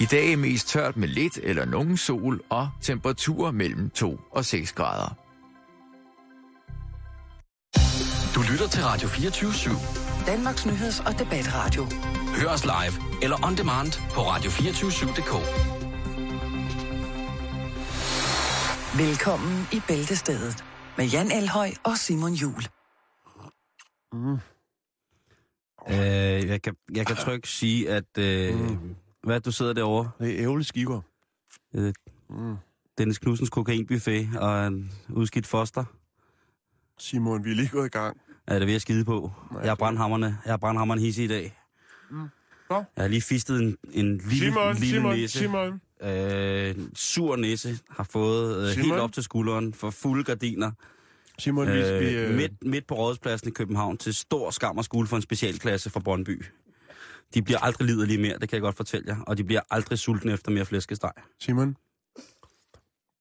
I dag er mest tørt med lidt eller nogen sol og temperaturer mellem 2 og 6 grader. Du lytter til Radio 24 /7. Danmarks Nyheds- og Debatradio. Hør os live eller on demand på radio247.dk. Velkommen i Bæltestedet med Jan Elhøj og Simon Jul. Mm. Øh, jeg, kan, jeg kan trygt sige, at... Øh, mm. Hvad du sidder derovre? Det er ærgerligt skiver. Øh, mm. Dennis Knudsens kokainbuffet og en udskidt foster. Simon, vi er lige gået i gang. Ja, det vil jeg skide på. Nej, jeg har brandhammerne, jeg har brandhammerne hisse i dag. Mm. Jeg har lige fistet en, en lille, Simon, lille Simon, næse. Simon. Øh, sur næse har fået øh, helt op til skulderen for fulde gardiner. Simon, øh, vi, vi, øh... midt, midt på Rådhuspladsen i København til stor skam og skole for en specialklasse fra Brøndby. De bliver aldrig liderlige mere, det kan jeg godt fortælle jer. Og de bliver aldrig sultne efter mere flæskesteg. Simon,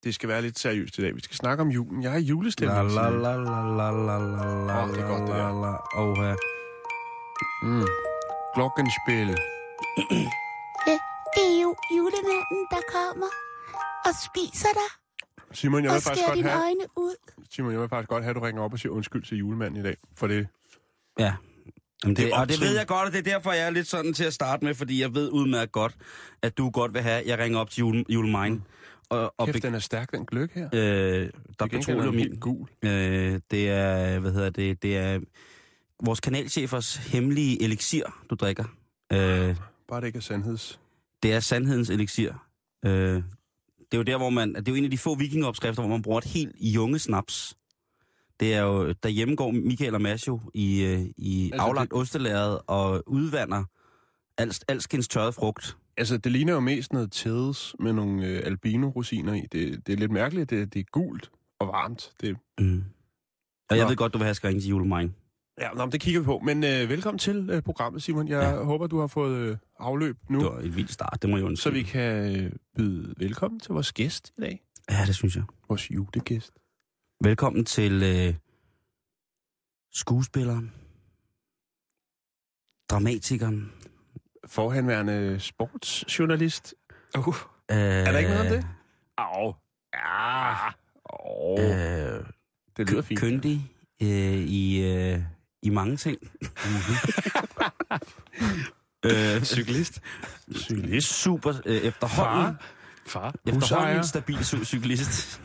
det skal være lidt seriøst i dag. Vi skal snakke om julen. Jeg har julestemning. La la la la la la la la oh, det er godt, det la la Oh, ja. Mm. Glockenspil. Det er jo julemanden, der kommer og spiser dig. Simon, jeg vil og faktisk godt have... øjne ud. Simon, jeg vil faktisk godt have, at du ringer op og siger undskyld til julemanden i dag. For det... Ja, Jamen det, det og det ved jeg godt, og det er derfor, jeg er lidt sådan til at starte med, fordi jeg ved udmærket godt, at du godt vil have, at jeg ringer op til jule, julemine. Mm. Og, og Kæft, den er stærk, den gløk her. Øh, der er petroleum i. gul. Øh, det er, hvad hedder det, det er vores kanalchefers hemmelige elixir, du drikker. Øh, Bare det ikke er sandheds. Det er sandhedens elixir. Øh, det er jo der, hvor man, det er jo en af de få vikingeopskrifter, hvor man bruger et helt junge snaps. Det er jo, derhjemme går Michael og Masjo i, øh, i altså aflagt det... ostelæret og udvander al, alskens tørret frugt. Altså, det ligner jo mest noget tædes med nogle øh, albino-rosiner i. Det, det er lidt mærkeligt, det, det er gult og varmt. Det... Mm. Og jeg nå. ved godt, du vil have skræng til julemine. Ja, nå, det kigger vi på. Men øh, velkommen til øh, programmet, Simon. Jeg ja. håber, du har fået øh, afløb nu. Det var et vildt start, det må jeg undskylde. Så vi kan øh, byde velkommen til vores gæst i dag. Ja, det synes jeg. Vores julegæst. Velkommen til øh, skuespilleren, dramatikeren, forhenværende sportsjournalist. Uh. Uh, er der ikke noget om det? Au. Ja. Oh. Øh, det lyder fint. Køndig øh, i, øh, i mange ting. øh, Cyklist. Cyklist. Super øh, efterhånden. Far. Far. Efterhånden en stabil cyklist.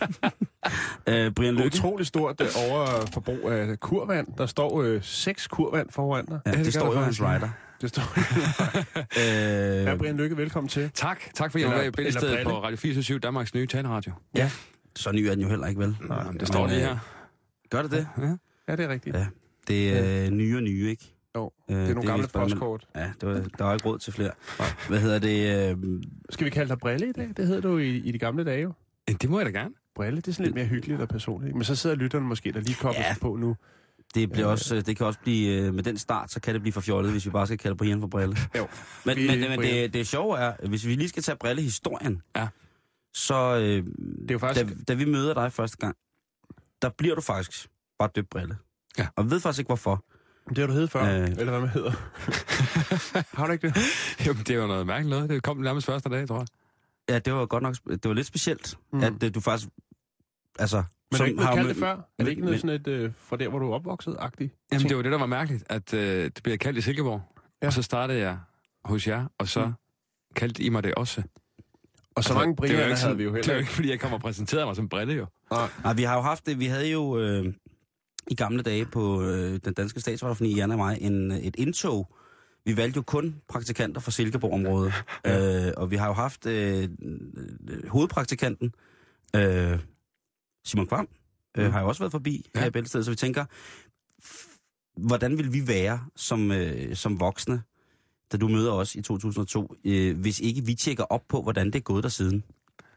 øh, Brian Lykke. Utrolig stort øh, overforbrug af kurvand. Der står øh, seks kurvand foran dig. Ja, det, det, står jo hans rider. Det står øh, Ja, Brian Lykke, velkommen til. Tak. Tak for, at jeg var i bæltestedet på Radio 24 Danmarks nye taleradio. Ja. Så ny er den jo heller ikke, vel? Nej, det står lige her. Gør det det? Ja, ja det er rigtigt. Ja. Det er øh, nye og nye, ikke? Jo, det er øh, nogle det gamle postkort. Ja, det var, der var ikke råd til flere. Hvad hedder det? Øh... Skal vi kalde dig Brille i dag? Det hedder du i, i de gamle dage jo. Det må jeg da gerne. Brille, det er sådan lidt mere hyggeligt og personligt. Men så sidder lytteren måske, der lige kommer ja. på nu. Det, bliver også, det kan også blive, med den start, så kan det blive for fjollet, hvis vi bare skal kalde Brian for Brille. Jo. Men, vi, men, men det, det sjove er, hvis vi lige skal tage Brille-historien, ja. så øh, det er jo faktisk... da, da vi møder dig første gang, der bliver du faktisk bare døbt Brille. Ja. Og ved faktisk ikke hvorfor. Det har du heddet før, øh... eller hvad man hedder. har du ikke det? Jamen, det var noget mærkeligt noget. Det kom nærmest første dag, tror jeg. Ja, det var godt nok, det var lidt specielt, mm. at uh, du faktisk, altså... Men har du ikke kaldt det før? Er det ikke noget sådan et, uh, fra der, hvor du er opvokset-agtigt? Jamen, ting? det var det, der var mærkeligt, at uh, det blev kaldt i Silkeborg. Ja. Og så startede jeg hos jer, og så mm. kaldte I mig det også. Og så altså, mange briller havde vi jo heller Det er jo ikke, fordi jeg kommer og præsenterede mig som brille, jo. Nej, Nej vi har jo haft det, vi havde jo... Øh, i gamle dage på øh, den danske statsradiofoni, Jan og mig, en, et indtog. Vi valgte jo kun praktikanter fra Silkeborg-området. ja. øh, og vi har jo haft øh, hovedpraktikanten, øh, Simon Kvam, øh, mm. har jo også været forbi ja. her i Bæltestedet. Så vi tænker, hvordan vil vi være som, øh, som voksne, da du møder os i 2002, øh, hvis ikke vi tjekker op på, hvordan det er gået der siden?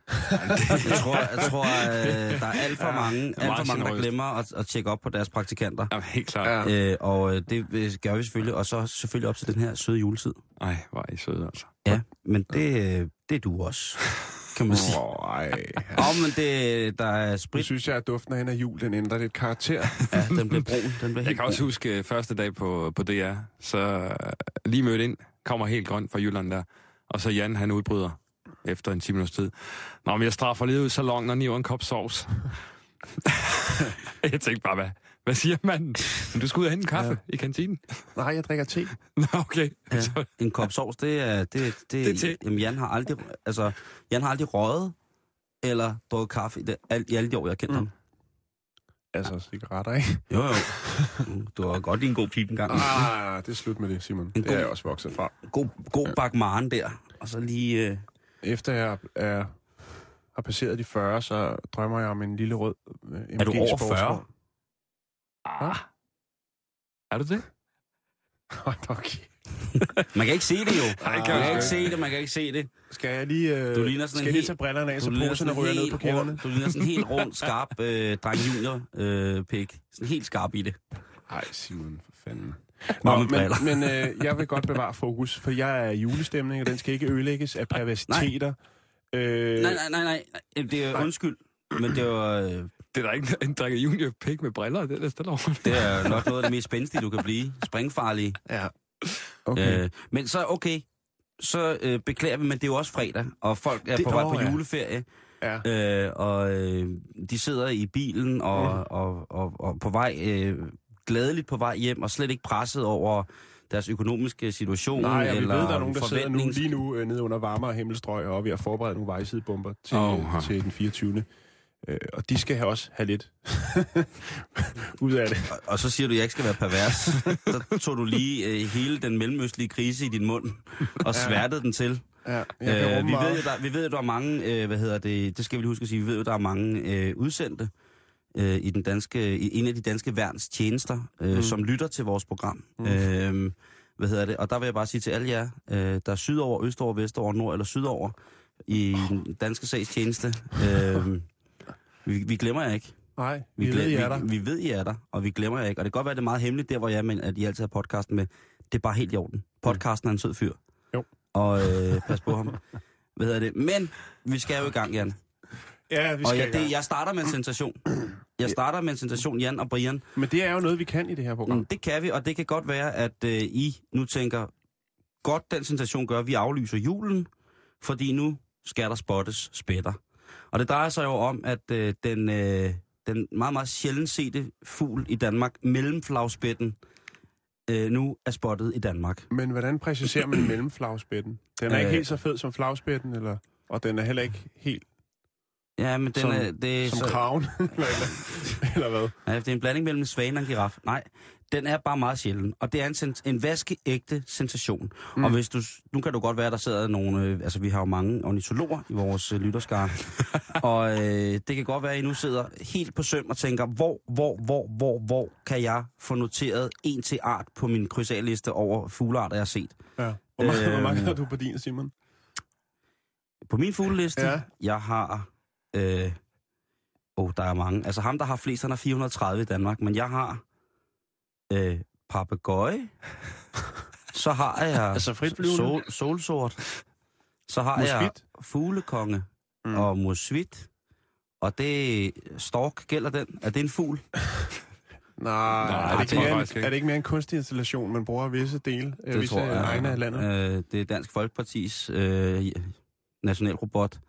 Jeg tror, jeg tror øh, der er alt for mange, ja, alt for mange der glemmer at, at tjekke op på deres praktikanter. Ja, helt klart. Ja. Øh, og øh, det øh, gør vi selvfølgelig, og så selvfølgelig op til den her søde juletid. Nej, hvor er I søde, altså. Ja, men det, øh, det er du også, kan man sige. Oh, ej. Ja. Oh, men det, der er sprit. Jeg synes jeg, at duften af jul, den ændrer lidt karakter. ja, den blev brun. Den blev jeg kan også huske første dag på, på DR, så lige mødt ind, kommer helt grønt fra Jylland der, og så Jan, han udbryder. Efter en 10 minutters tid. Nå, men jeg straffer lige ud i salongen og niver en kop sovs. jeg tænkte bare, hvad, hvad siger man? Men du skal ud og hente en kaffe ja. i kantinen. Nej, jeg drikker te. Nå, okay. Ja, en kop sovs, det er... Det, det, Det er te. jamen, Jan har aldrig... Altså, Jan har aldrig røget eller drukket kaffe i, det, al, i alle de år, jeg har kendt mm. ham. Altså cigaretter, ikke? Jo, jo. Mm, Du har godt lige en god pip en gang. Ah, det er slut med det, Simon. En Det god- er jeg også vokset fra. God, god bak maren der. Og så lige... Øh, Efter jeg er, har passeret de 40, så drømmer jeg om en lille rød øh, MG Er du over sportsvogn. 40? ah. Er du det? okay. man kan ikke se det jo. Nej, man kan kan jeg ikke se det, man kan ikke se det. Skal jeg lige, øh, Du ligner sådan skal en jeg lige helt- tage brillerne af, så poserne ryger ned på kælderne? rund- Du ligner sådan en helt rund, skarp øh, dreng junior øh, pik. Sådan helt skarp i det. Nej, Simon, for fanden. Nå, briller. men, men øh, jeg vil godt bevare fokus, for jeg er julestemning, og den skal ikke ødelægges af perversiteter. Øh, Nej, nej, nej, nej. Det er undskyld. Men det var, øh, Det er der ikke en drikker junior pik med briller, det er der over. det er nok noget af det mest spændstige, du kan blive. Springfarlige. Ja. Okay. Øh, men så, okay, så øh, beklager vi, men det er jo også fredag, og folk er Det- på vej på ja. juleferie. ja. Øh, og øh, de sidder i bilen og, Mm. og, og, og, og på vej, øh, gladeligt på vej hjem, og slet ikke presset over deres økonomiske situation. Nej, vi eller ved, der er nogen, der sidder nu, lige nu øh, nede under varmere himmelstrøg og er ved at forberede nogle vejsidebomber til, oh, til den 24. Øh, og de skal have også have lidt ud af det. Og, og så siger du, at jeg ikke skal være pervers. så tog du lige øh, hele den mellemøstlige krise i din mund og sværtede den til. Ja, Øh, vi, ved der, vi ved jo, der er mange, øh, hvad hedder det, det skal vi lige huske at sige, vi ved jo, der er mange øh, udsendte øh, i, den danske, i en af de danske værns tjenester, øh, mm. som lytter til vores program. Mm. Øh, hvad hedder det? Og der vil jeg bare sige til alle jer, øh, der er sydover, østover, vestover, nord eller sydover i den danske sags tjeneste. Øh, vi, vi glemmer jer ikke. Nej, vi, vi ved, I er der. Vi, vi ved, I er der, og vi glemmer jer ikke. Og det kan godt være, det er meget hemmeligt der, hvor jeg er, men at I altid har podcasten med. Det er bare helt i orden. Podcasten er en sød fyr. Jo. Og øh, pas på ham. Hvad hedder det? Men vi skal jo i gang, Jan. Ja, vi Og skal jeg, i gang. det, jeg starter med en sensation. Jeg starter med en sensation, Jan og Brian. Men det er jo noget, vi kan i det her program. Mm, det kan vi, og det kan godt være, at øh, I nu tænker, godt den sensation gør, at vi aflyser julen, fordi nu skal der spottes spætter. Og det drejer sig jo om, at øh, den, øh, den meget, meget sjældent sete fugl i Danmark, mellemflagspætten, øh, nu er spottet i Danmark. Men hvordan præciserer man mellemflagspætten? Den er ikke Øh. helt så fed som flagspætten, eller? Og den er heller ikke helt Ja, men den Som- er, det er som så, kraven, eller, hvad? ja, det er en blanding mellem en svane og en giraf. Nej, den er bare meget sjælden. Og det er en, sens- en vaskeægte sensation. Mm. Og hvis du, nu kan du godt være, der sidder nogle, øh, altså vi har jo mange ornitologer i vores øh, lytterskare. og øh, det kan godt være, at I nu sidder helt på søm og tænker, hvor, hvor, hvor, hvor, hvor kan jeg få noteret en til art på min krydsaliste over fuglearter, jeg har set. Ja. Hvor, mange, Øhm. hvor mange har du på din, Simon? På min fugleliste, Ja. jeg har... Øh, oh, der er mange. Altså ham, der har flest, han har 430 i Danmark, men jeg har øh, papegøje. Så har jeg Altså sol, solsort. Så har jeg Musvit? fuglekonge Mm. og musvit. Og det stork, gælder den? Er det en fugl? Nej, Nej, er, det det ikke tror jeg mere en, ikke. er det ikke mere en kunstig installation, man bruger visse dele, øh, visse egne af landet? Øh, det er Dansk Folkepartis øh, nationalrobot.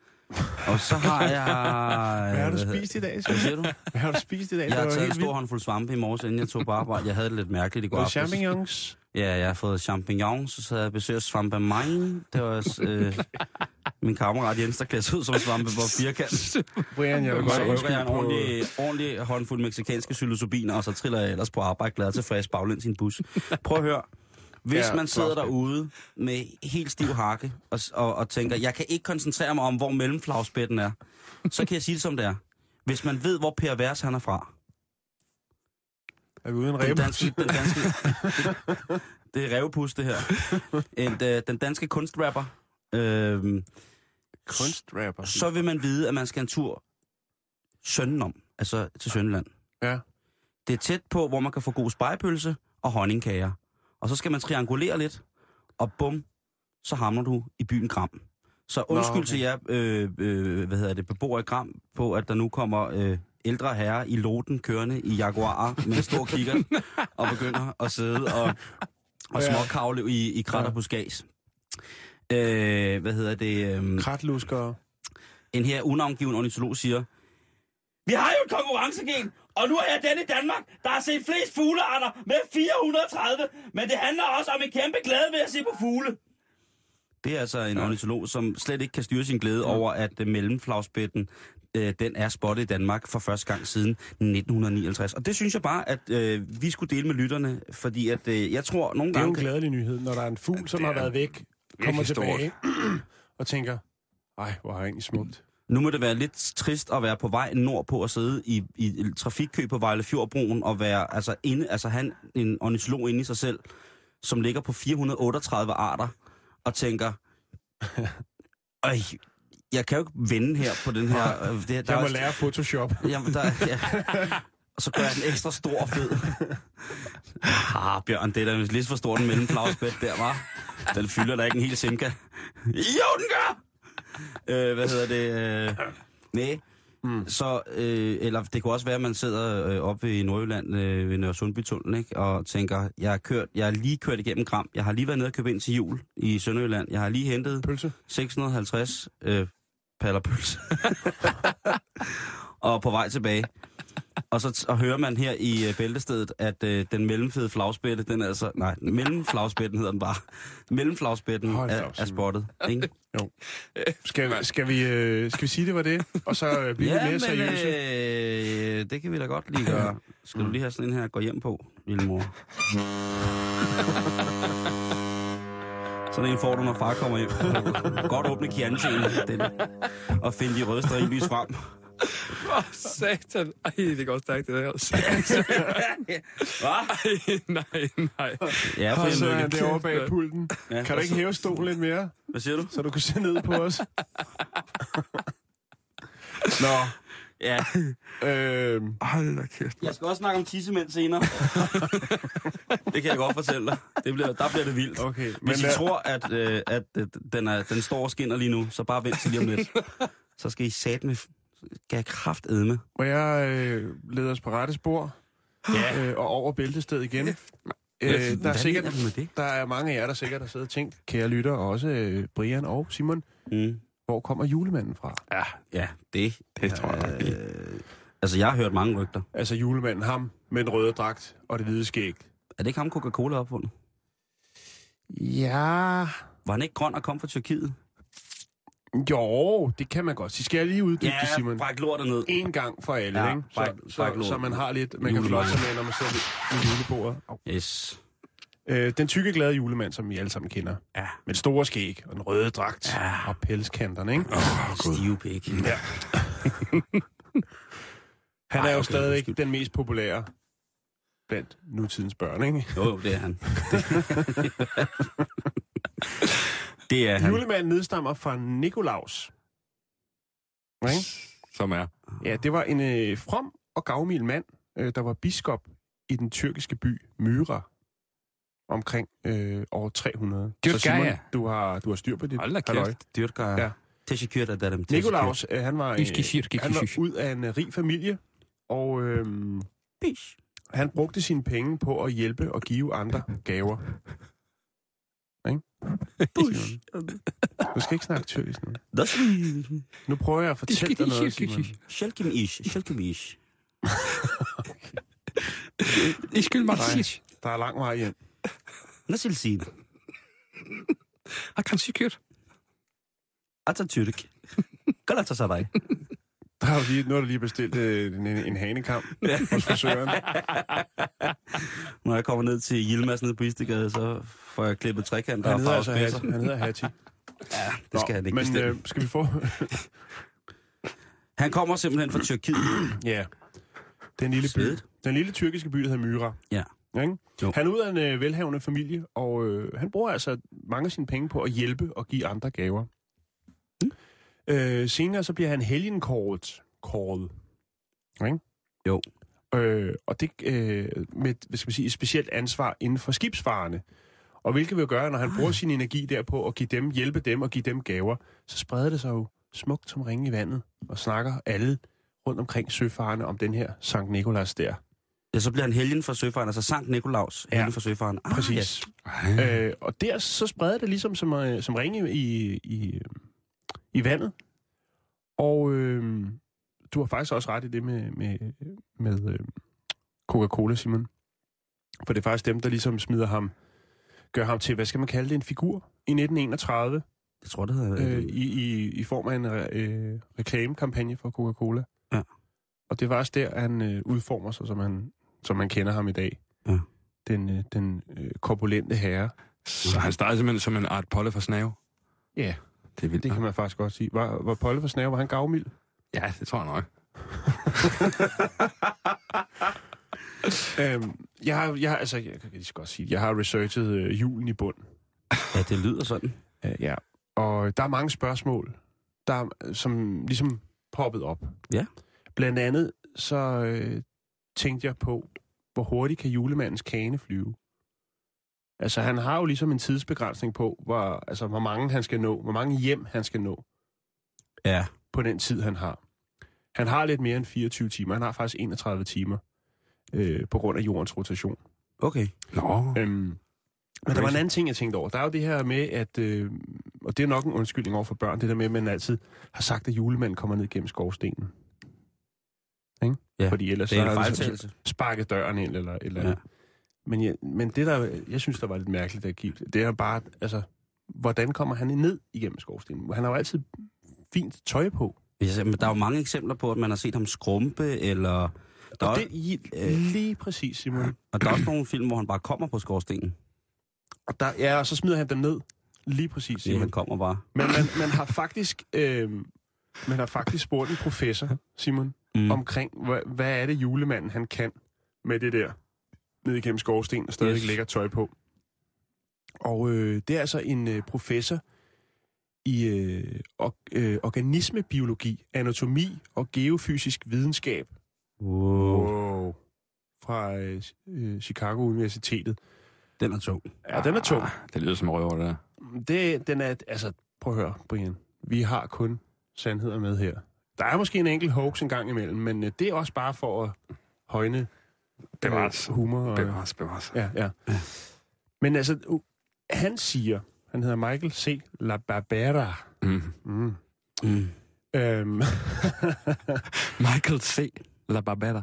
Og så har jeg... Hvad har du hedder- spist i dag, Hvad Simon? siger du? Hvad har du spist i dag? Jeg har taget en stor håndfuld svampe i morges, inden jeg tog på arbejde. Jeg havde det lidt mærkeligt i går aftes. champignons. Ja, jeg har fået champignons, så havde jeg besøgt svampe mine. Det var øh, min kammerat Jens, der klædte sig ud som svampe på firkant. Brian, jeg vil Så godt undskylde jeg en ordentlig, ordentlig håndfuld meksikanske psilocybiner, og så triller jeg ellers på arbejde glad til frisk baglæns i en bus. Prøv at høre. Hvis Ja, man sidder flot. derude med helt stiv hakke og, og, og tænker, jeg kan ikke koncentrere mig om, hvor mellemflagspætten er, så kan jeg sige det som det er. Hvis man ved, hvor Per Vers han er fra, Er vi ude en den danske, den danske, det, det er revpus, det her. En, øh, den danske kunstrapper. Øh, Kunstrapper. så vil man vide, at man skal en tur søndenom, altså til Sønderland. Ja. Det er tæt på, hvor man kan få god spejepølse og honningkager. Og så skal man triangulere lidt, og bum, så hamner du i byen Gram. Så undskyld Nå, okay. til jer, øh, øh, hvad hedder det, beboere i Gram, på at der nu kommer øh, ældre herrer i loten kørende i Jaguar med en stor kigger og begynder at sidde og, og småkavle i, i krat og buskads. Øh, hvad hedder det? Øh, Kratlusker. en her unavngiven ornitolog siger, vi har jo et konkurrencegen, og nu er jeg den i Danmark, der har set flest fuglearter med 430, men det handler også om en kæmpe glæde ved at se på fugle. Det er altså en ornitolog, som slet ikke kan styre sin glæde over, at uh, mellemflagspætten, øh, den er spottet i Danmark for første gang siden 1959. Og det synes jeg bare, at øh, vi skulle dele med lytterne, fordi at, øh, jeg tror nogle Det er jo en gange... glædelig nyhed, når der er en fugl, som har været væk, kommer stort. tilbage og tænker, ej, hvor er egentlig smukt. Nu må det være lidt trist at være på vej nordpå og sidde i, i trafikkø på Vejlefjordbroen og være altså inde, altså han en ornitolog inde i sig selv, som ligger på 438 arter og tænker, Øj, jeg kan jo ikke vende her på den her... øh, Det, der Jeg må også- lære Photoshop. Jamen, der, ja. Og så gør jeg den ekstra stor og fed. Ah, Bjørn, det er da lidt for stor den mellemflagspæt der, var. Den fylder da ikke en hel simka. Jo, den gør! Øh, hvad hedder det? Øh, nej. Mm. Så, øh, eller det kunne også være, at man sidder øh, oppe i Nordjylland øh, ved Nørresundbytunnelen, ikke? Og tænker, jeg har, kørt, jeg har lige kørt igennem Gram. Jeg har lige været nede og købt ind til jul i Sønderjylland. Jeg har lige hentet Pølse. 650 øh, paller pølse. og på vej tilbage. Og så og hører man her i øh, bæltestedet, at øh, den mellemfede flagspætte, den er altså... Nej, mellemflagspætten hedder den bare. Mellemflagspætten er, er spottet. Ikke? Skal, skal, vi, øh, skal vi sige, det var det? Og så øh, blive lidt mere seriøse? øh, det kan vi da godt lige gøre. Skal du lige have sådan en her at gå hjem på, lille mor? Sådan en får du, når far kommer hjem. Godt åbne kiantenen den, og finde de røde stringlys frem. Åh, satan. Ej, det går stærkt, det der. Hvad? Ej, nej, nej. Ja, Og så er Lykke. derovre bag pulten. Ja, Kan du ikke hæve stolen lidt mere, Hvad siger du? så du kan se ned på os? Nå, Ja. øh, Hold da kæft. Jeg skal også snakke om tissemænd senere. det kan jeg godt fortælle dig. Det bliver, der bliver det vildt. okay. Men Hvis I lad, tror, at, øh, at øh, den, er, den står og skinner lige nu, så bare vent til lige om lidt. Så skal I sat med... Skal jeg kraft edme? må jeg øh, lede os på rette spor Ja. øh, og over bæltestedet igen? Øh, der, er sikkert, der er mange af jer, der sikkert har siddet og tænkt, kære lytter, og også øh, Brian og Simon, Mm. hvor kommer julemanden fra? Ja, Ja, det... det tror jeg. Øh, altså, jeg har hørt mange rygter. Altså julemanden, ham med den røde dragt og det hvide skæg. Er det ikke ham, Coca-Cola opfundet? Ja, Var han ikke grøn og kom fra Tyrkiet? Jo, det kan man godt. Så skal jeg lige uddybe det, Simon. bræk lortet ned. En gang for alle, Ja, ikke? Så, bræk- så, bræk så, man har lidt, man kan flotte Julemand. med, når man sidder ved, ved julebordet. Au. Yes. Øh, den tykke, glade julemand, som vi alle sammen kender. Ja. Med store skæg og den røde dragt Ja. og pelskanterne, ikke? Stive pik. Ja. Han er jo okay, stadigvæk undskyld. den mest populære blandt nutidens børn, ikke? Jo, jo, det er han. det er han. Julemanden nedstammer fra Nikolaus. Ikke? Som er. Ja, det var en øh, from og gavmild mand, øh, der var biskop i den tyrkiske by Myra omkring øh, år 300. Dyrkaya. Så Simon, du har, du har styr på dit Hold da kæft. Dyrker. Ja. Teşekkür ederim. Nikolaus, øh, han var, øh, han var ud af en øh, rig familie, og øh, han brugte sine penge på at hjælpe og give andre gaver. Bush. Du skal ikke snakke tyrkisk nu. Nu prøver jeg at fortælle dig noget, Simon. Schelkem ish. Schelkem ish. Iskil Nej, Martis. der er lang vej hjem. Nasıl sin? Hakan Sikir. Atatürk. Galatasaray. Der er jo lige, nu er der lige bestilt øh, en, en hanekamp hos frisøren. Når jeg kommer ned til Yilmaz nede på Istegade, så får jeg klippet trekanter Han og farvet altså. Hattie. Han hedder Hattie. Ja, det skal han ikke Men bestemme. øh, skal vi få... Han kommer simpelthen fra Tyrkiet. ja. Den lille, by, den lille tyrkiske by, der hedder Myra. Ja. Ikke? Jo. Han er ud af en øh, velhavende familie, og øh, han bruger altså mange af sine penge på at hjælpe og give andre gaver. Øh, senere så bliver han helgenkåret. Kåret. Ikke? Jo. Øh, og det øh, med hvad skal man sige, et specielt ansvar inden for skibsfarerne. Og hvilket vil gøre, når han bruger sin energi derpå at give dem, hjælpe dem og give dem gaver, så spreder det sig jo smukt som ringe i vandet, og snakker alle rundt omkring søfarerne om den her Sankt Nikolas der. Ja, så bliver han helgen for søfaren, altså Sankt Nikolaus, helgen Ja. for søfaren. Ah, Præcis. Ja. Øh, og der så spreder det ligesom som, øh, som ringe i, i, i vandet. Og øh, du har faktisk også ret i det med, med, med øh, Coca-Cola, Simon. For det er faktisk dem, der ligesom smider ham, gør ham til, hvad skal man kalde det, en figur i 1931, Jeg tror, det hedder... øh, i, i, i form af en re, øh, reklamekampagne for Coca-Cola. Ja. Og det var også der, han øh, udformer sig, som han, som man kender ham i dag. Ja. Den, øh, den øh, korpulente herre. Så han startede simpelthen som en art polle for snave. Ja, Det er vildt. det kan man faktisk godt sige. Var, var Polle for Snave, var han gavmild? Ja, det tror jeg nok. øhm, jeg har, jeg har, altså, jeg kan lige så godt sige, jeg har researchet øh, julen i bund. Ja, det lyder sådan. Øh, ja. Og der er mange spørgsmål, der, er- som ligesom poppet op. Ja. Blandt andet så øh, tænkte jeg på, hvor hurtigt kan julemandens kane flyve? Altså, han har jo ligesom en tidsbegrænsning på, hvor, altså, hvor mange han skal nå, hvor mange hjem han skal nå Ja. på den tid, han har. Han har lidt mere end 24 timer. Han har faktisk 31 timer øh, på grund af jordens rotation. Okay. Nå. Øhm, men der var en anden ting, jeg tænkte over. Der er jo det her med, at... Øh, og det er nok en undskyldning over for børn, det der med, at man altid har sagt, at julemanden kommer ned gennem skovstenen. Ikke? Ja, Fordi ellers Det er så en har han ligesom fejltagelse. sparket døren ind, eller... eller Ja. Ja. men, jeg, men det, der jeg synes, der var lidt mærkeligt, der gik, det er bare, altså, hvordan kommer han ned igennem skovstenen? Han har jo altid fint tøj på. Ja, men der er jo mange eksempler på, at man har set ham skrumpe, eller... Der er, Og det, i- øh, lige præcis, Simon. og der er også nogle film, hvor han bare kommer på skorstenen. Og der, ja, og så smider han den ned. Lige præcis, Simon. han kommer bare. Men man, man har faktisk... Øh, man har faktisk spurgt en professor, Simon, mm. omkring, hvad, hvad er det julemanden, han kan med det der ned igennem skorsten og stadig Yes. lægger tøj på. Og øh, det er altså en øh, professor i øh, or, øh, organismebiologi, anatomi og geofysisk videnskab. Wow. Wow. Fra øh, øh, Chicago Universitetet. Den er tung. Ja, den er tung. Ah, Det lyder som røver, det der. Det, den er, altså, prøv at høre, Brian. Vi har kun sandheder med her. Der er måske en enkelt hoax en gang imellem, men øh, det er også bare for at højne Bevares. øh, humor. Og, Bevares, bevares. ja, ja. Men altså, han siger, han hedder Michael C. La Barbera. Mm. Mm. Mm. Øhm, Michael C. La Barbetta.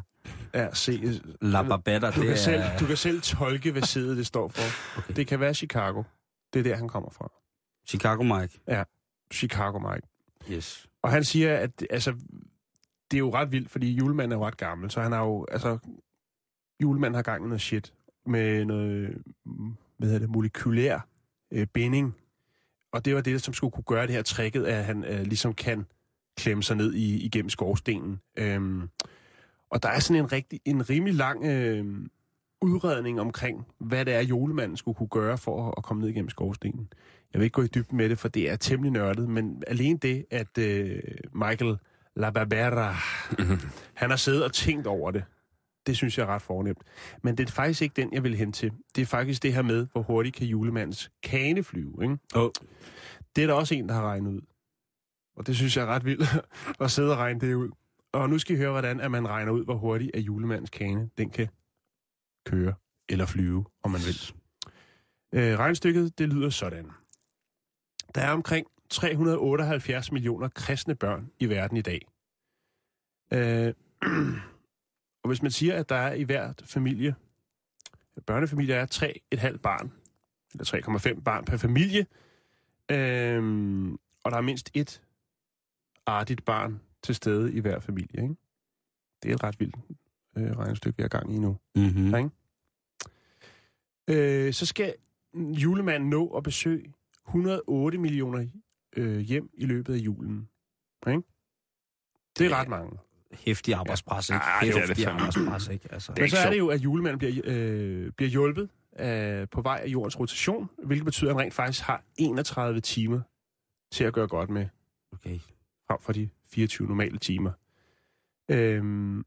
ja, se, La Barbetta, du, det kan selv, er du kan selv tolke, hvad sædet det står for. Okay. Det kan være Chicago. Det er der, han kommer fra. Chicago Mike. Chicago Mike. Yes. Og han siger, at altså, det er jo ret vildt, fordi julemanden er jo ret gammel, så han har jo, altså, julemanden har gang i noget shit med noget, hvad hedder det, molekylær øh, binding. Og det var det, som skulle kunne gøre det her tricket, at han øh, ligesom kan klemme sig ned i, igennem skorstenen. Øhm, og der er sådan en, rigtig, en rimelig lang øh, udredning omkring, hvad det er, julemanden skulle kunne gøre for at, at komme ned igennem skorstenen. Jeg vil ikke gå i dybden med det, for det er temmelig nørdet, men alene det, at øh, Michael La Barbera, han har siddet og tænkt over det, det synes jeg er ret fornemt. Men det er faktisk ikke den, jeg vil hen til. Det er faktisk det her med, hvor hurtigt kan julemandens kane flyve, ikke? Oh. Det er der også en, der har regnet ud. Og det synes jeg er ret vildt, at sidde og regne det ud. Og nu skal I høre, hvordan at man regner ud, hvor hurtigt at julemandens kane, den kan køre eller flyve, om man vil. Øh, regnstykket, det lyder sådan. Der er omkring 378 millioner kristne børn i verden i dag. Øh, og hvis man siger, at der er i hvert familie, børnefamilie er 3,5 barn, eller 3,5 barn per familie, øh, og der er mindst et artigt barn til stede i hver familie. Ikke? Det er et ret vildt øh, regnestykke, jeg er gang i nu. Mm-hmm. Ja. Øh, så skal julemanden nå at besøge 108 millioner øh, hjem i løbet af julen. Ikke? Det er Ja. ret mange. Hæftig arbejdspres, ikke? Ah, det er det arbejdspres, ikke? Altså. Men så er det jo, at julemanden bliver, øh, bliver hjulpet øh, på vej af jordens rotation, hvilket betyder, at han rent faktisk har 31 timer til at gøre godt med, Okay. frem for de 24 normale timer. Øhm,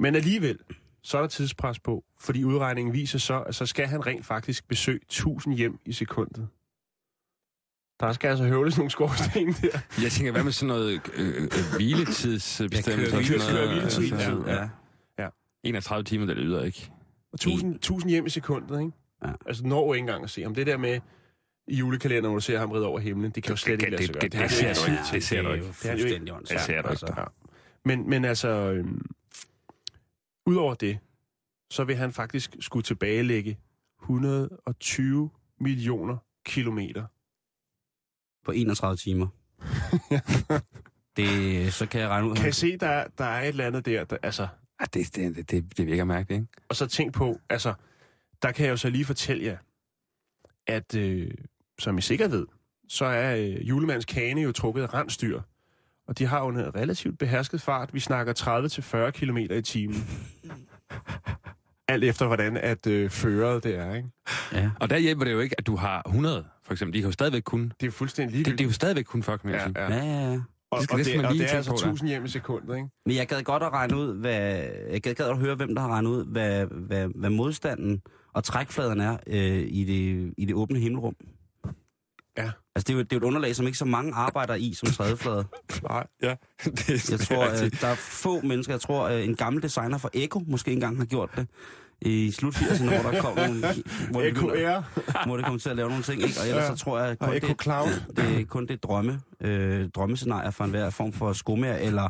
men alligevel, så er der tidspres på, fordi udregningen viser så, at så skal han rent faktisk besøge 1000 hjem i sekundet. Der skal altså høvles nogle skorsten der. Jeg tænker, hvad med sådan noget øh, øh, hviletidsbestemmelse? Ja, og køre- sådan køre noget, hviletid, altså, ja. ja. Ja. 31 timer, det lyder ikke. Og 1000, 1000 hjem i sekundet, ikke? Ja. Altså, når ikke engang at se ham. Det der med i julekalenderen, hvor du ser ham ride over himlen, det kan jo slet det- ikke lade sig det- gøre. det- det han jo ser du ikke Det ser du er ikke. Det er jo ikke- fuldstændig det ser du ikke. altså. Men, men altså, øhm, udover det, så vil han faktisk skulle tilbagelægge 120 millioner kilometer. På 31 timer. det, så kan jeg regne ud. Kan I se, der, der er et eller andet der, der altså, Ah, det, det, det, det virker mærkeligt, ikke? og så tænk på, altså, der kan jeg jo så lige fortælle jer, at øh, som I sikkert ved, så er øh, julemands kane jo trukket af rensdyr. Og de har jo en relativt behersket fart. Vi snakker 30-40 km i timen. Alt efter, hvordan at øh, føret det er, ikke? Ja. Og der hjælper det jo ikke, at du har 100, for eksempel. De kan jo stadigvæk kun... Det er fuldstændig Det, det er ligegyldigt. jo stadigvæk kun fuck, med Ja, ja, ja. Ja. Og, Det skal og, det, man og lige det er altså på, da. 1000 hjem i sekundet, ikke? Men jeg gad godt at regne ud, hvad, jeg gad godt at høre, hvem der har regnet ud, hvad, hvad, hvad modstanden og trækfladen er øh, i, det, i det åbne himmelrum. Ja. Altså, det er, jo, det er jo et underlag, som ikke så mange arbejder i som trædeflade. Nej. ja. det Jeg tror, øh, der er få mennesker. Jeg tror, øh, en gammel designer fra Eko måske engang har gjort det i slut 80'erne, hvor der kom nogle... Hvor Eko Air hvor det kommer til at lave nogle ting, ikke? Og ellers Ja. så tror jeg, kun og det, Cloud. det er kun det drømme, øh, drømmescenarier for enhver form for skomager, eller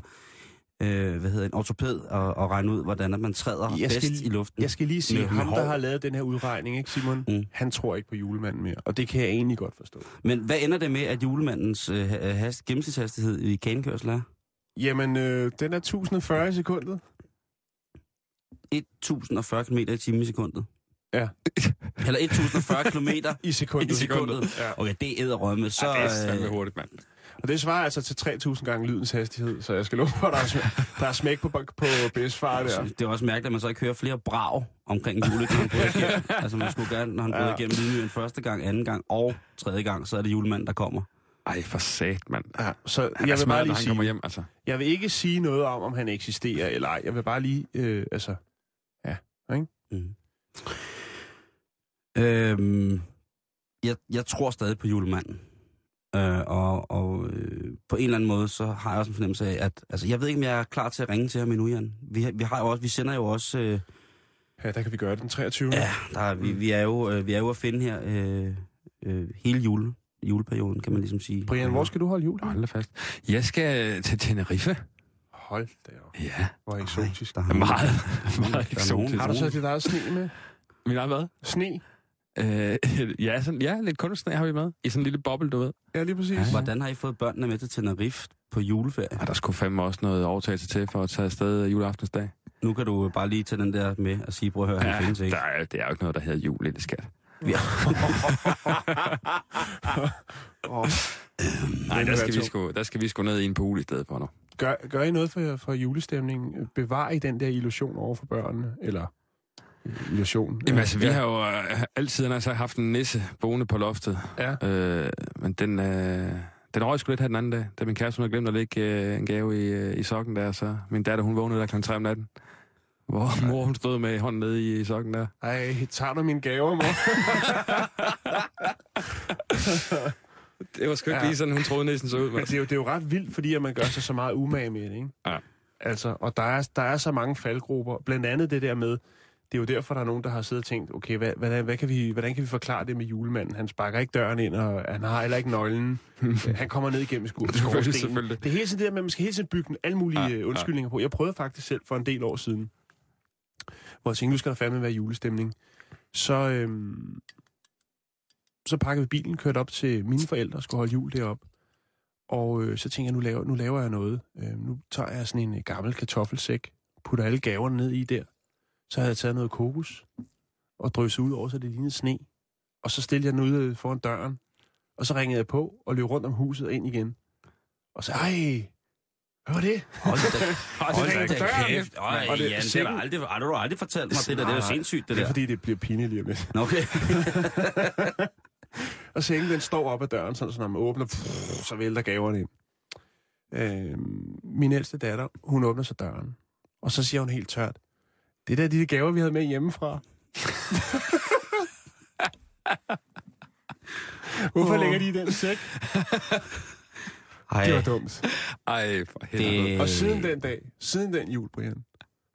øh, hvad hedder en ortoped, og, og regne ud, hvordan man træder Jeg skal bedst i luften. Jeg skal lige sige, ham, der har lavet den her udregning, ikke Simon? Mm. Han tror ikke på julemanden mere, og det kan jeg egentlig godt forstå. Men hvad ender det med, at julemandens øh, ha- hast, gennemsnitshastighed i kanekørsel er? Jamen, øh, den er 1040 i sekundet. 1040 km i timen i sekundet. Ja. Eller 1040 km I sekundet. i sekundet. Ja. Okay, det er æderrømme. Så, ja, det er fandme øh, hurtigt, mand. Og det svarer altså til 3000 gange lydens hastighed, så jeg skal love på, at der er, sm- der er smæk på, på bedstfar der. det er også mærkeligt, at man så ikke hører flere brag omkring igennem. altså, man skulle gerne, når han bryder Ja. igennem lydmyren første gang, anden gang og tredje gang, så er det julemanden, der kommer. Ej, for sat, mand. Ja, så Han jeg vil smart, bare lige sige, hjem, altså. jeg vil ikke sige noget om, om han eksisterer eller ej. Jeg vil bare lige, øh, altså, Mm. Øhm, jeg, jeg tror stadig på julemanden. Øh, og og øh, på en eller anden måde, så har jeg også en fornemmelse af, at... Altså, jeg ved ikke, om jeg er klar til at ringe til ham endnu, Jan. Vi, har- vi, har jo også, vi sender jo også... Øh, ja, der kan vi gøre det den 23. ja, der, er- vi, vi, er jo, øh, vi er jo at finde her øh, øh, hele jule, juleperioden, kan man ligesom sige. Brian, hvor skal du holde jul? Hold fast. Jeg skal til Tenerife. Hold da op. Ja, Hvor eksotisk. Der har meget, meget er eksotisk. Har du så dit eget sne med? Min egen hvad? Sne? Øh, ja, sådan, ja, lidt kunstsnæ har vi med. I sådan en lille boble, du ved. Ja, lige præcis. Ja. Hvordan har I fået børnene med til Tenerife på juleferie? Ja, der skulle fandme også noget overtagelse til for at tage afsted juleaftensdag. Nu kan du bare lige tage den der med og sige, prøv at høre, han findes ikke. der er, det er jo ikke noget, der hedder jul i det skat. Ja. Oh. Nej, der skal, vi sgu, der skal vi sgu ned i en pool i stedet for nu. Gør, gør I noget for, for julestemningen? Bevar I den der illusion over for børnene? Eller øh, illusion? Jamen altså, vi ja. har jo øh, altid han har så haft en nisse boende på loftet. Ja. Øh, men den, øh, den røg sgu lidt her den anden dag, da min kæreste hun havde glemt at lægge øh, en gave i, øh, i sokken der. Så min datter, hun vågnede der kl. 3 om natten. Hvor mor, hun stod med hånden nede i, i sokken der. Ej, tager du mine gaver, mor? Det var sgu ikke Ja. lige sådan, hun troede næsten så ud. Men det er, jo, det er jo ret vildt, fordi at man gør sig så meget umage med det, ikke? Ja. Altså, og der er, der er så mange faldgrupper. Blandt andet det der med, det er jo derfor, der er nogen, der har siddet og tænkt, okay, hvad, hvad, hvad kan vi, hvordan kan vi forklare det med julemanden? Han sparker ikke døren ind, og han har heller ikke nøglen. Øh, han kommer ned igennem Selvfølgelig, skorstenen. selvfølgelig. Det er hele tiden det der med, at man skal hele tiden bygge alle mulige Ja, ja, ja. undskyldninger på. Jeg prøvede faktisk selv for en del år siden, hvor jeg tænkte, nu skal der fandme være julestemning. Så, øhm, så pakkede vi bilen, kørte op til mine forældre skulle holde jul deroppe. Og øh, så tænkte jeg, nu laver, nu laver jeg noget. Øh, nu tager jeg sådan en øh, gammel kartoffelsæk, putter alle gaverne ned i der. Så havde jeg taget noget kokos og drysset ud over, så det lignede sne. Og så stillede jeg den ude øh, foran døren. Og så ringede jeg på og løb rundt om huset ind igen. Og så, ej, hvad var det? Hold da, hold da kæft. Øj, Og det- Jan, det har aldrig, har du aldrig fortalt mig det der. Det er jo sindssygt, det Det er der. fordi, det bliver pinligt lige om lidt. Okay. Og sengen, den står op ad døren, sådan, så når man åbner, pff, så vælter gaverne ind. Øh, min ældste datter, hun åbner så døren. Og så siger hun helt tørt, det der er de gaver, vi havde med hjemmefra. Hvorfor Åh. lægger de i den sæk? Ej, Det var dumt. Ej, for helvede. det, Og siden den dag, siden den jul, Brian,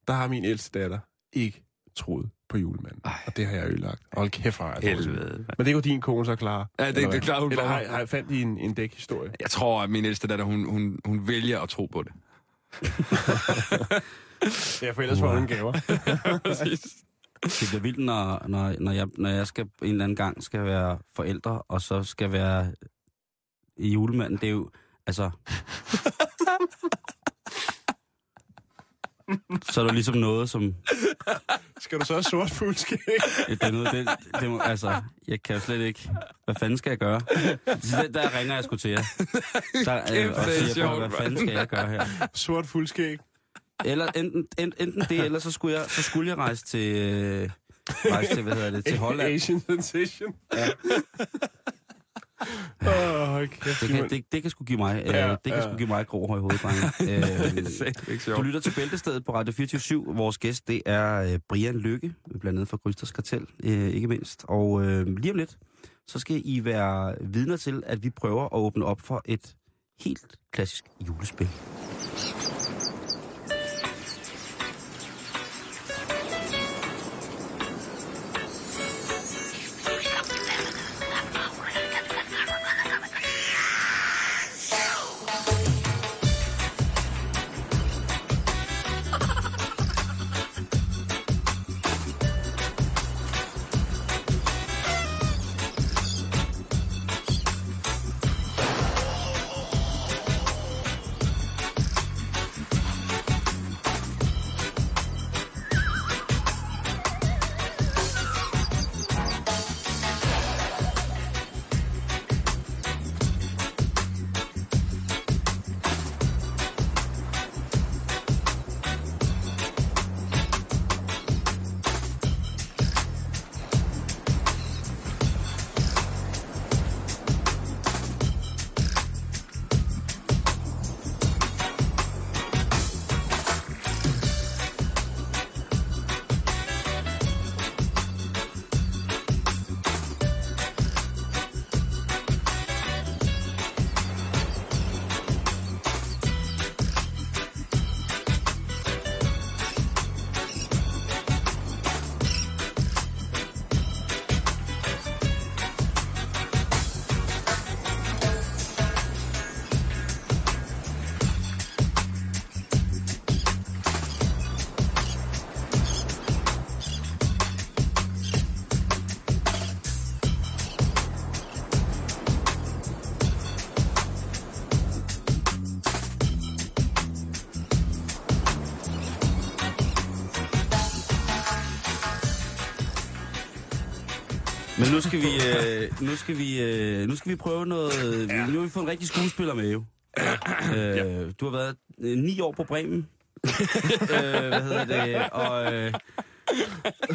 der har min ældste datter ikke troet på julemanden. Ej. Og det har jeg ødelagt. Hold kæft, er jeg. Helvede. Men det kunne din kone så klare. Ja, det- det hvad? klarer hun Eller har, har jeg fandt i en, en dækhistorie? Jeg tror, at min ældste datter, hun, hun, hun vælger at tro på det. Ja, for ellers får hun gaver. Det bliver vildt, når, når, når, jeg, når jeg skal en eller anden gang skal være forældre, og så skal være i julemanden. Det er jo, altså... så er der ligesom noget, som... Skal du så have sort fuldskæg? Det er noget, det, det må, altså, jeg kan jo slet ikke... Hvad fanden skal jeg gøre? Der, der ringer jeg sgu til jer. Der, øh, Kæft, og er siger, sjovt, hvad mand. fanden skal jeg gøre her? Sort fuldskæg. Eller enten, enten, enten det, eller så skulle jeg, så skulle jeg rejse til... Øh, rejse til, hvad hedder det, til Holland. Asian sensation. Ja. Oh, kæft. Det kan, det, det kan sgu give mig, øh, Ja, det kan ja. sgu give mig grå høj hoved, drenge. øh, du lytter til Bæltestedet på Radio 24 Vores gæst, det er øh, Brian Lykke, blandt andet fra Krysters Kartel, øh, ikke mindst. Og øh, lige om lidt, så skal I være vidner til, at vi prøver at åbne op for et helt klassisk julespil. Nu skal vi, øh, nu skal vi, øh, nu skal vi prøve noget... Ja. Nu har vi fået en rigtig skuespiller med, jo. Øh, du har været øh, ni år på Bremen. øh, hvad hedder det? Og, øh,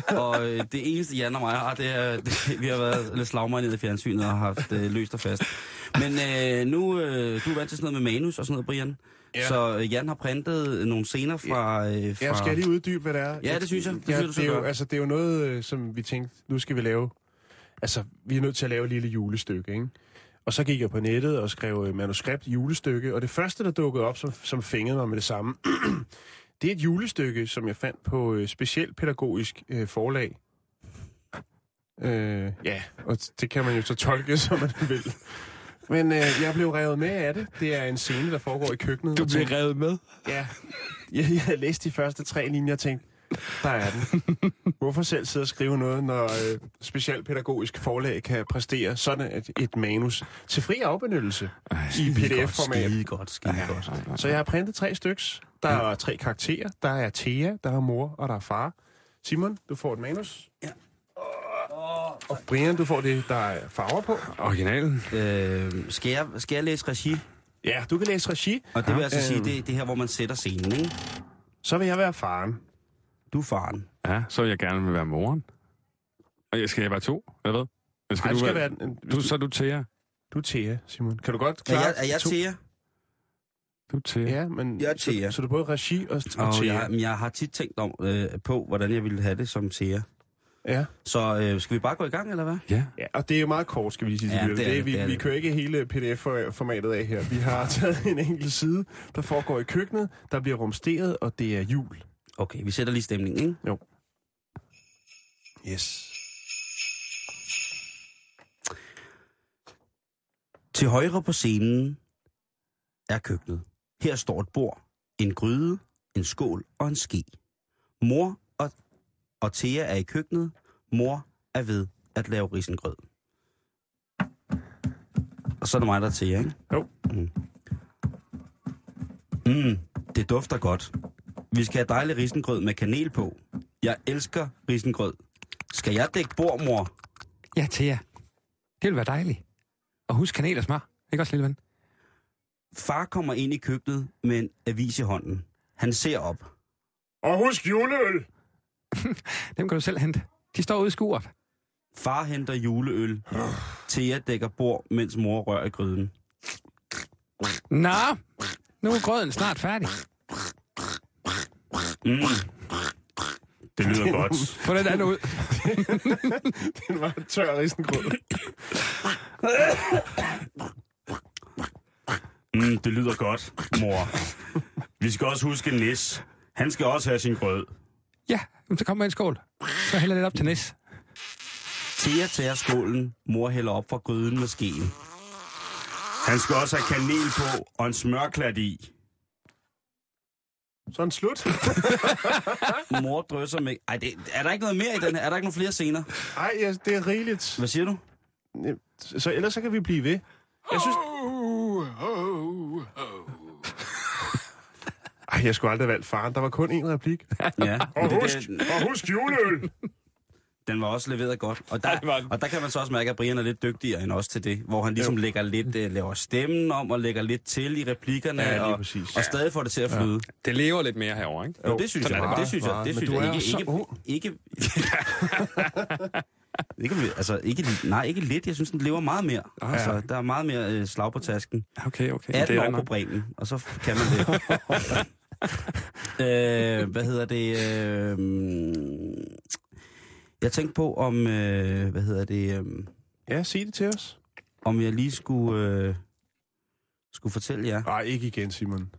og øh, det eneste, Jan og mig har, det er, det, vi har været lidt slagmøg ned i fjernsynet og har haft øh, løst og fast. Men øh, nu, øh, du er vant til sådan noget med manus og sådan noget, Brian. Ja. Ja. Så øh, Jan har printet nogle scener fra... Øh, fra Ja, skal jeg lige uddybe, hvad det er? Ja, det synes jeg. Det ja, synes skal det, er jo, altså, det er jo noget, øh, som vi tænkte, nu skal vi lave... Altså, vi er nødt til at lave et lille julestykke, ikke? Og så gik jeg på nettet og skrev øh, manuskript julestykke, og det første, der dukkede op, som, som fængede mig med det samme, det er et julestykke, som jeg fandt på øh, specielt pædagogisk øh, forlag. Øh, ja, og det kan man jo så tolke, som man vil. Men øh, jeg blev revet med af det. Det er en scene, der foregår i køkkenet. Du tænkte, revet med. Ja, jeg, jeg havde læst de første tre linjer og tænkt, der er den. Hvorfor selv sidde og skrive noget, når øh, specialpædagogisk forlag kan præstere sådan et, et manus til fri afbenyttelse i pdf-format? Skide godt, skide ja, godt. Så jeg har printet tre styks. Der er tre karakterer. Der er Thea, der er mor, og der er far. Simon, du får et manus. Ja. Og Brian, du får det, der er farver på. Originalen. Øh, skal, jeg, skal jeg læse regi? Ja, du kan læse regi. Og det vil altså Øhm. sige, det, det her, hvor man sætter scenen, ikke? Så vil jeg være faren. Du er faren. Ja, så vil jeg gerne vil være moren. Og jeg skal jeg være to, eller hvad? Men Ej, du skal være... en- Du, så er du Thea. Du er Thea, Simon. Kan du godt Er klare jeg, er jeg to? Thea? Du er Thea. Ja, men Jeg er Thea. Så, så du er både regi og, og Og Thea. jeg, men jeg har tit tænkt om, øh, på, hvordan jeg ville have det som Thea. Ja. Så øh, skal vi bare gå i gang, eller hvad? Ja. ja, og det er jo meget kort, skal vi sige. til Ja, lytterne. det er det, vi, det er vi det. kører ikke hele pdf-formatet af her. Vi har taget en enkelt side, der foregår i køkkenet, der bliver rumsteret, og det er jul. Okay, vi sætter lige stemningen, ikke? Yes. Til højre på scenen er køkkenet. Her står et bord, en gryde, en skål og en ske. Mor og, og Thea er i køkkenet. Mor er ved at lave risengrød. Og så er det mig, der er Thea, ikke? Jo. Mm. Mm, det dufter godt. Vi skal have dejlig risengrød med kanel på. Jeg elsker risengrød. Skal jeg dække bord, mor? Ja, Thea. Det vil være dejligt. Og husk kanel og smør. Ikke også, lille ven? Far kommer ind i køkkenet med en avis i hånden. Han ser op. Og husk juleøl! Dem kan du selv hente. De står ude i skuret. Far henter juleøl. Thea dækker bord, mens mor rører i gryden. Nå, nu er grøden snart færdig. Mm. Det lyder godt. Få den anden ud. Den var tør risengrød. Mm, det lyder godt, mor. Vi skal også huske Nis. Han skal også have sin grød. Ja, så kom med en skål. Så hælder lidt op til næs. Thea tager skålen. Mor hælder op fra gryden med skeen. Han skal også have kanel på og en smørklat i. Sådan slut. Mor drysser med... Ej, det, er der ikke noget mere i den her? Er der ikke nogen flere scener? Ej, ja, det er rigeligt. Hvad siger du? Så ellers så kan vi blive ved. Jeg synes... Ej, jeg skulle aldrig have valgt faren. Der var kun én replik. Ja. Og det, husk, det, og husk juleøl! Den var også leveret godt. Og der, og der kan man så også mærke, at Brian er lidt dygtigere end os til det. Hvor han ligesom lægger lidt, uh, laver stemmen om og lægger lidt til i replikkerne. Ja, og, præcis. og stadig får det til at flyde. Det lever lidt mere herovre, ikke? Jo, det synes sådan jeg. er det Det synes jeg. Det synes jeg. er Ikke, så ikke, ikke, ikke, altså, ikke, nej, ikke lidt. Jeg synes, den lever meget mere. Ah, Altså, der er meget mere øh, slag på tasken. Okay, okay. 18 er år nok. på Bremen, og så kan man det. øh, hvad hedder det? Øh, jeg tænkte på, om, øh, hvad hedder det, øh, Ja, sig det til os. om jeg lige skulle, øh, skulle fortælle jer. Nej, ikke igen, Simon.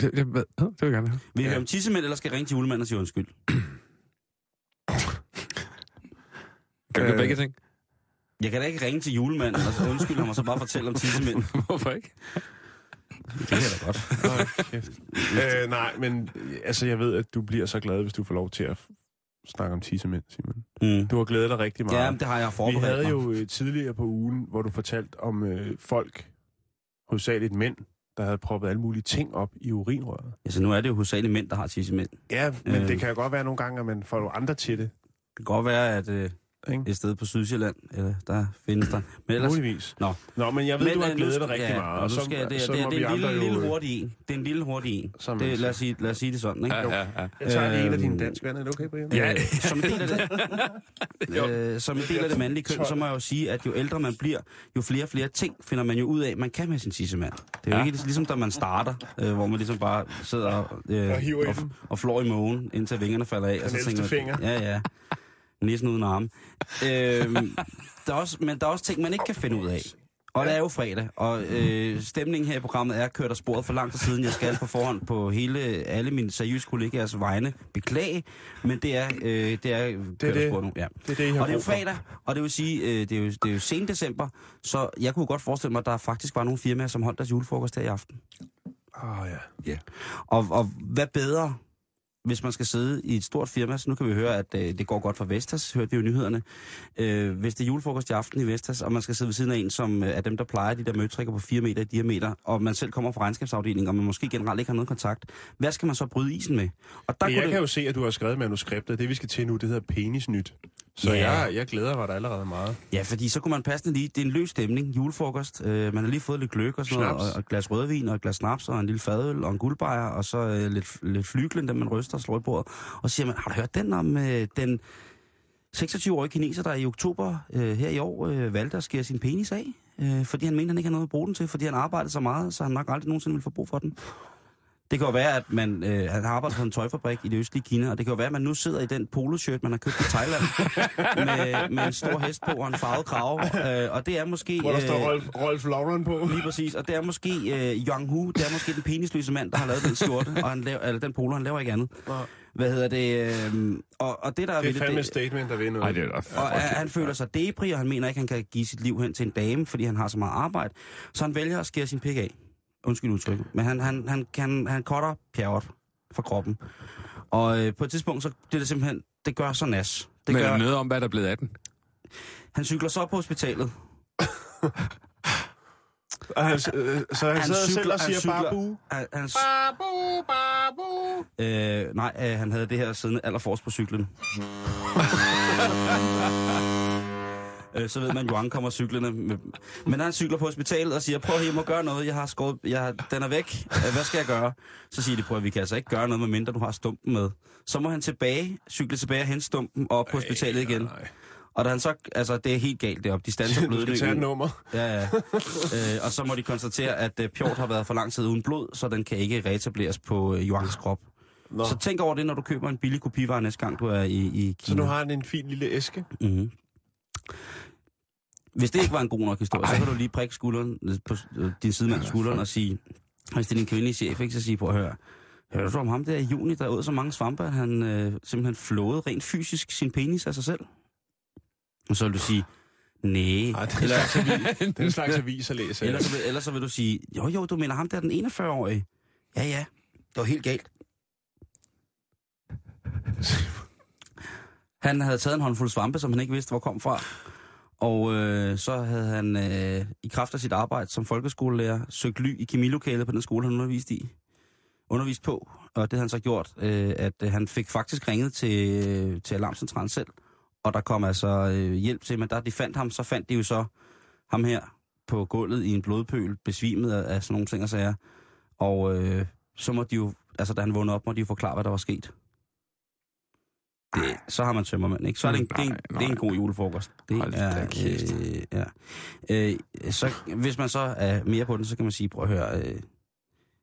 Det, det, hvad? det vil jeg gerne have. Vil I Ja. høre om tissemænd, eller skal jeg ringe til julemanden og sige undskyld? Kan gøre Øh. begge ting? Jeg kan da ikke ringe til julemanden og så undskylde ham og så bare fortælle om tissemænd. Hvorfor ikke? Det kan jeg da godt. Øh, nej, men altså, jeg ved, at du bliver så glad, hvis du får lov til at snakke om tissemænd, Simon. Mm. Du har glædet dig rigtig meget. Ja, men det har jeg Vi forberedt havde mig. jo øh, tidligere på ugen, hvor du fortalte om øh, folk, hovedsageligt mænd, der havde proppet alle mulige ting op i urinrøret. Altså, nu er det jo hovedsageligt mænd, der har tissemænd. Ja, men Øh. øh. det kan jo godt være nogle gange, at man får nogle andre til det. Det kan godt være, at øh, Ikke? et sted på Sydsjælland, eller der findes der. Men ellers, Muligvis. Nå. Nå, men jeg ved, men, du har øh, glædet dig rigtig ja, meget. Og så, skal, det, så det, det, er en lille, lille øh, hurtig en. Det er en lille hurtig en. Som Det, lad, os sige, lad os sige det sådan, ikke? Ja, ja, ja. Jeg tager lige en af dine Øhm, danske venner. Er det okay, Brian? Ja, som en del af det, øh, som en del af det mandlige køn, så må jeg jo sige, at jo ældre man bliver, jo flere og flere ting finder man jo ud af, man kan med sin tissemand. Det er jo Ja. ikke ligesom, da man starter, øh, hvor man ligesom bare sidder og, øh, Og og, og flår i mågen, indtil vingerne falder af. Den og så tænker finger. Ja, ja. Næsten uden arme. Øhm, der er også, men der er også ting, man ikke kan finde ud af. Og det er jo fredag, og øh, stemningen her i programmet er kørt af sporet for lang tid siden. Jeg skal på forhånd på hele alle mine seriøse kollegaers vegne beklage, men det er, øh, det er kørt af det. sporet nu. Ja. Det er det, I har Og det er jo fredag, og det vil sige, øh, det, er jo, det er jo sen december, så jeg kunne godt forestille mig, at der faktisk var nogle firmaer, som holdt deres julefrokost her i aften. Åh, oh, ja. Og, og hvad bedre, hvis man skal sidde i et stort firma, så nu kan vi høre, at øh, det går godt for Vestas, hørte vi jo nyhederne. Øh, hvis det er julefrokost i aften i Vestas, og man skal sidde ved siden af en, som øh, er dem, der plejer de der møtrikker på 4 meter i diameter, og man selv kommer fra regnskabsafdelingen, og man måske generelt ikke har noget kontakt, hvad skal man så bryde isen med? Og der Men jeg det, kan jo se, at du har skrevet manuskriptet. Det, vi skal til nu, det hedder Penisnyt. Så Ja. jeg, jeg glæder mig da allerede meget. Ja, fordi så kunne man passende lige, det er en løs stemning, julefrokost, øh, man har lige fået lidt gløk og sådan noget, Snaps. og, og et glas rødvin, og et glas snaps, og en lille fadøl, og en guldbejer, og så øh, lidt, lidt flyglen, den man ryster og slår i bordet. Og så siger man, har du hørt den om øh, den 26-årige kineser, der i oktober øh, her i år øh, valgte at skære sin penis af? Øh, fordi han mente, han ikke havde noget at bruge den til, fordi han arbejdede så meget, så han nok aldrig nogensinde ville få brug for den. Det kan jo være, at man øh, han har arbejdet på en tøjfabrik i det østlige Kina, og det kan jo være, at man nu sidder i den poloshirt, man har købt i Thailand, med, med en stor hest på og en farvet krave. Øh, og det er måske... Hvor der står øh, Rolf, Rolf Lauren på. Lige præcis, og det er måske øh, Young Hu, det er måske den penisløse mand, der har lavet den skjorte, og han laver, eller den polo, han laver ikke andet. Hvad hedder det? Øh, og, og det, der Det er fandme et statement, der ved noget. Nej, det er da og han, han føler sig depri, og han mener ikke, han kan give sit liv hen til en dame, fordi han har så meget arbejde. Så han vælger at skære sin pik af. Undskyld udtrykket. Men han, han, han, han, han cutter pjerret fra kroppen. Og øh, på et tidspunkt, så det er simpelthen, det gør så nas. Det Men er gør, noget om, hvad der er blevet af den? han cykler så op på hospitalet. Og han, øh, så han, Han sidder selv cykler- og han siger cykler- bare bu. Han, han, Babu, babu. øh, nej, øh, han havde det her siddende allerforrest på cyklen. Øh, så ved man, Johan kommer cyklerne. Med, men han cykler på hospitalet og siger, prøv at jeg må gøre noget, jeg har skåret, jeg, den er væk, Øh, hvad skal jeg gøre? Så siger de, prøv at vi kan altså ikke gøre noget, medmindre du har stumpen med. Så må han tilbage, cykle tilbage og hente stumpen op på hospitalet igen. nej. Og da han så, altså det er helt galt deroppe, de standser Du skal tage blødningen. nummer. Ja, ja. øh, og så må de konstatere, at øh, Pjort har været for lang tid uden blod, så den kan ikke reetableres på øh, Johans krop. Nå. Så tænk over det, når du køber en billig kopivare næste gang, du er i, i Kina. Så nu har han en fin lille æske. Mm-hmm. Hvis det ikke var en god nok historie, så kan du lige prikke skulderen, øh, på øh, din sidemands skulderen og sige, hvis det er din kvindelige chef, ikke, så sige på at høre, hører du om ham der i juni, der åd så mange svampe, at han øh, simpelthen flåede rent fysisk sin penis af sig selv? Og så vil du sige, nej. Ej, er Eller, slags avis, det er en slags avis at læse. ellers, så vil, ellers så vil du sige, jo jo, du mener ham der, den 41-årige. Ja ja, det var helt galt. Han havde taget en håndfuld svampe, som han ikke vidste, hvor kom fra. Og øh, så havde han øh, i kraft af sit arbejde som folkeskolelærer søgt ly i kemilokalet på den skole, han underviste i. Undervist på. Og det har han så gjort, øh, at øh, han fik faktisk ringet til, øh, til alarmcentralen selv. Og der kom altså øh, hjælp til, men da de fandt ham, så fandt de jo så ham her på gulvet i en blodpøl, besvimet af, af sådan nogle ting og sager. Og øh, så må de jo, altså da han vågnede op, må de jo forklare, hvad der var sket. Det, så har man tømmermand, ikke? Så er det en, det er en, Nej, det er en nej. god julefrokost. Det Hold er, kæft. øh, ja. øh, så, hvis man så er mere på den, så kan man sige, prøv at høre, øh,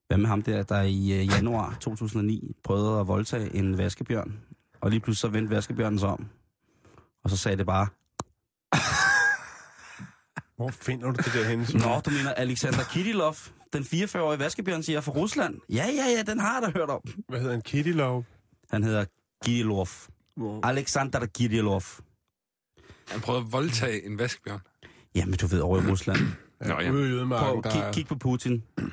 hvad med ham der, der i øh, januar 2009 prøvede at voldtage en vaskebjørn, og lige pludselig så vendte vaskebjørnen sig om, og så sagde det bare, Hvor finder du det der henne? Nå, du mener Alexander Kirilov, den 44-årige vaskebjørn, siger fra Rusland. Ja, ja, ja, den har jeg da hørt om. Hvad hedder kitty love? Han hedder Kirilov. Alexander Kirilov. Han prøvede at voldtage en vaskebjørn. Jamen, du ved, over i Rusland. Nå, ja. Ude i ødemarken, Prøv, der kig, kig på Putin. Nå,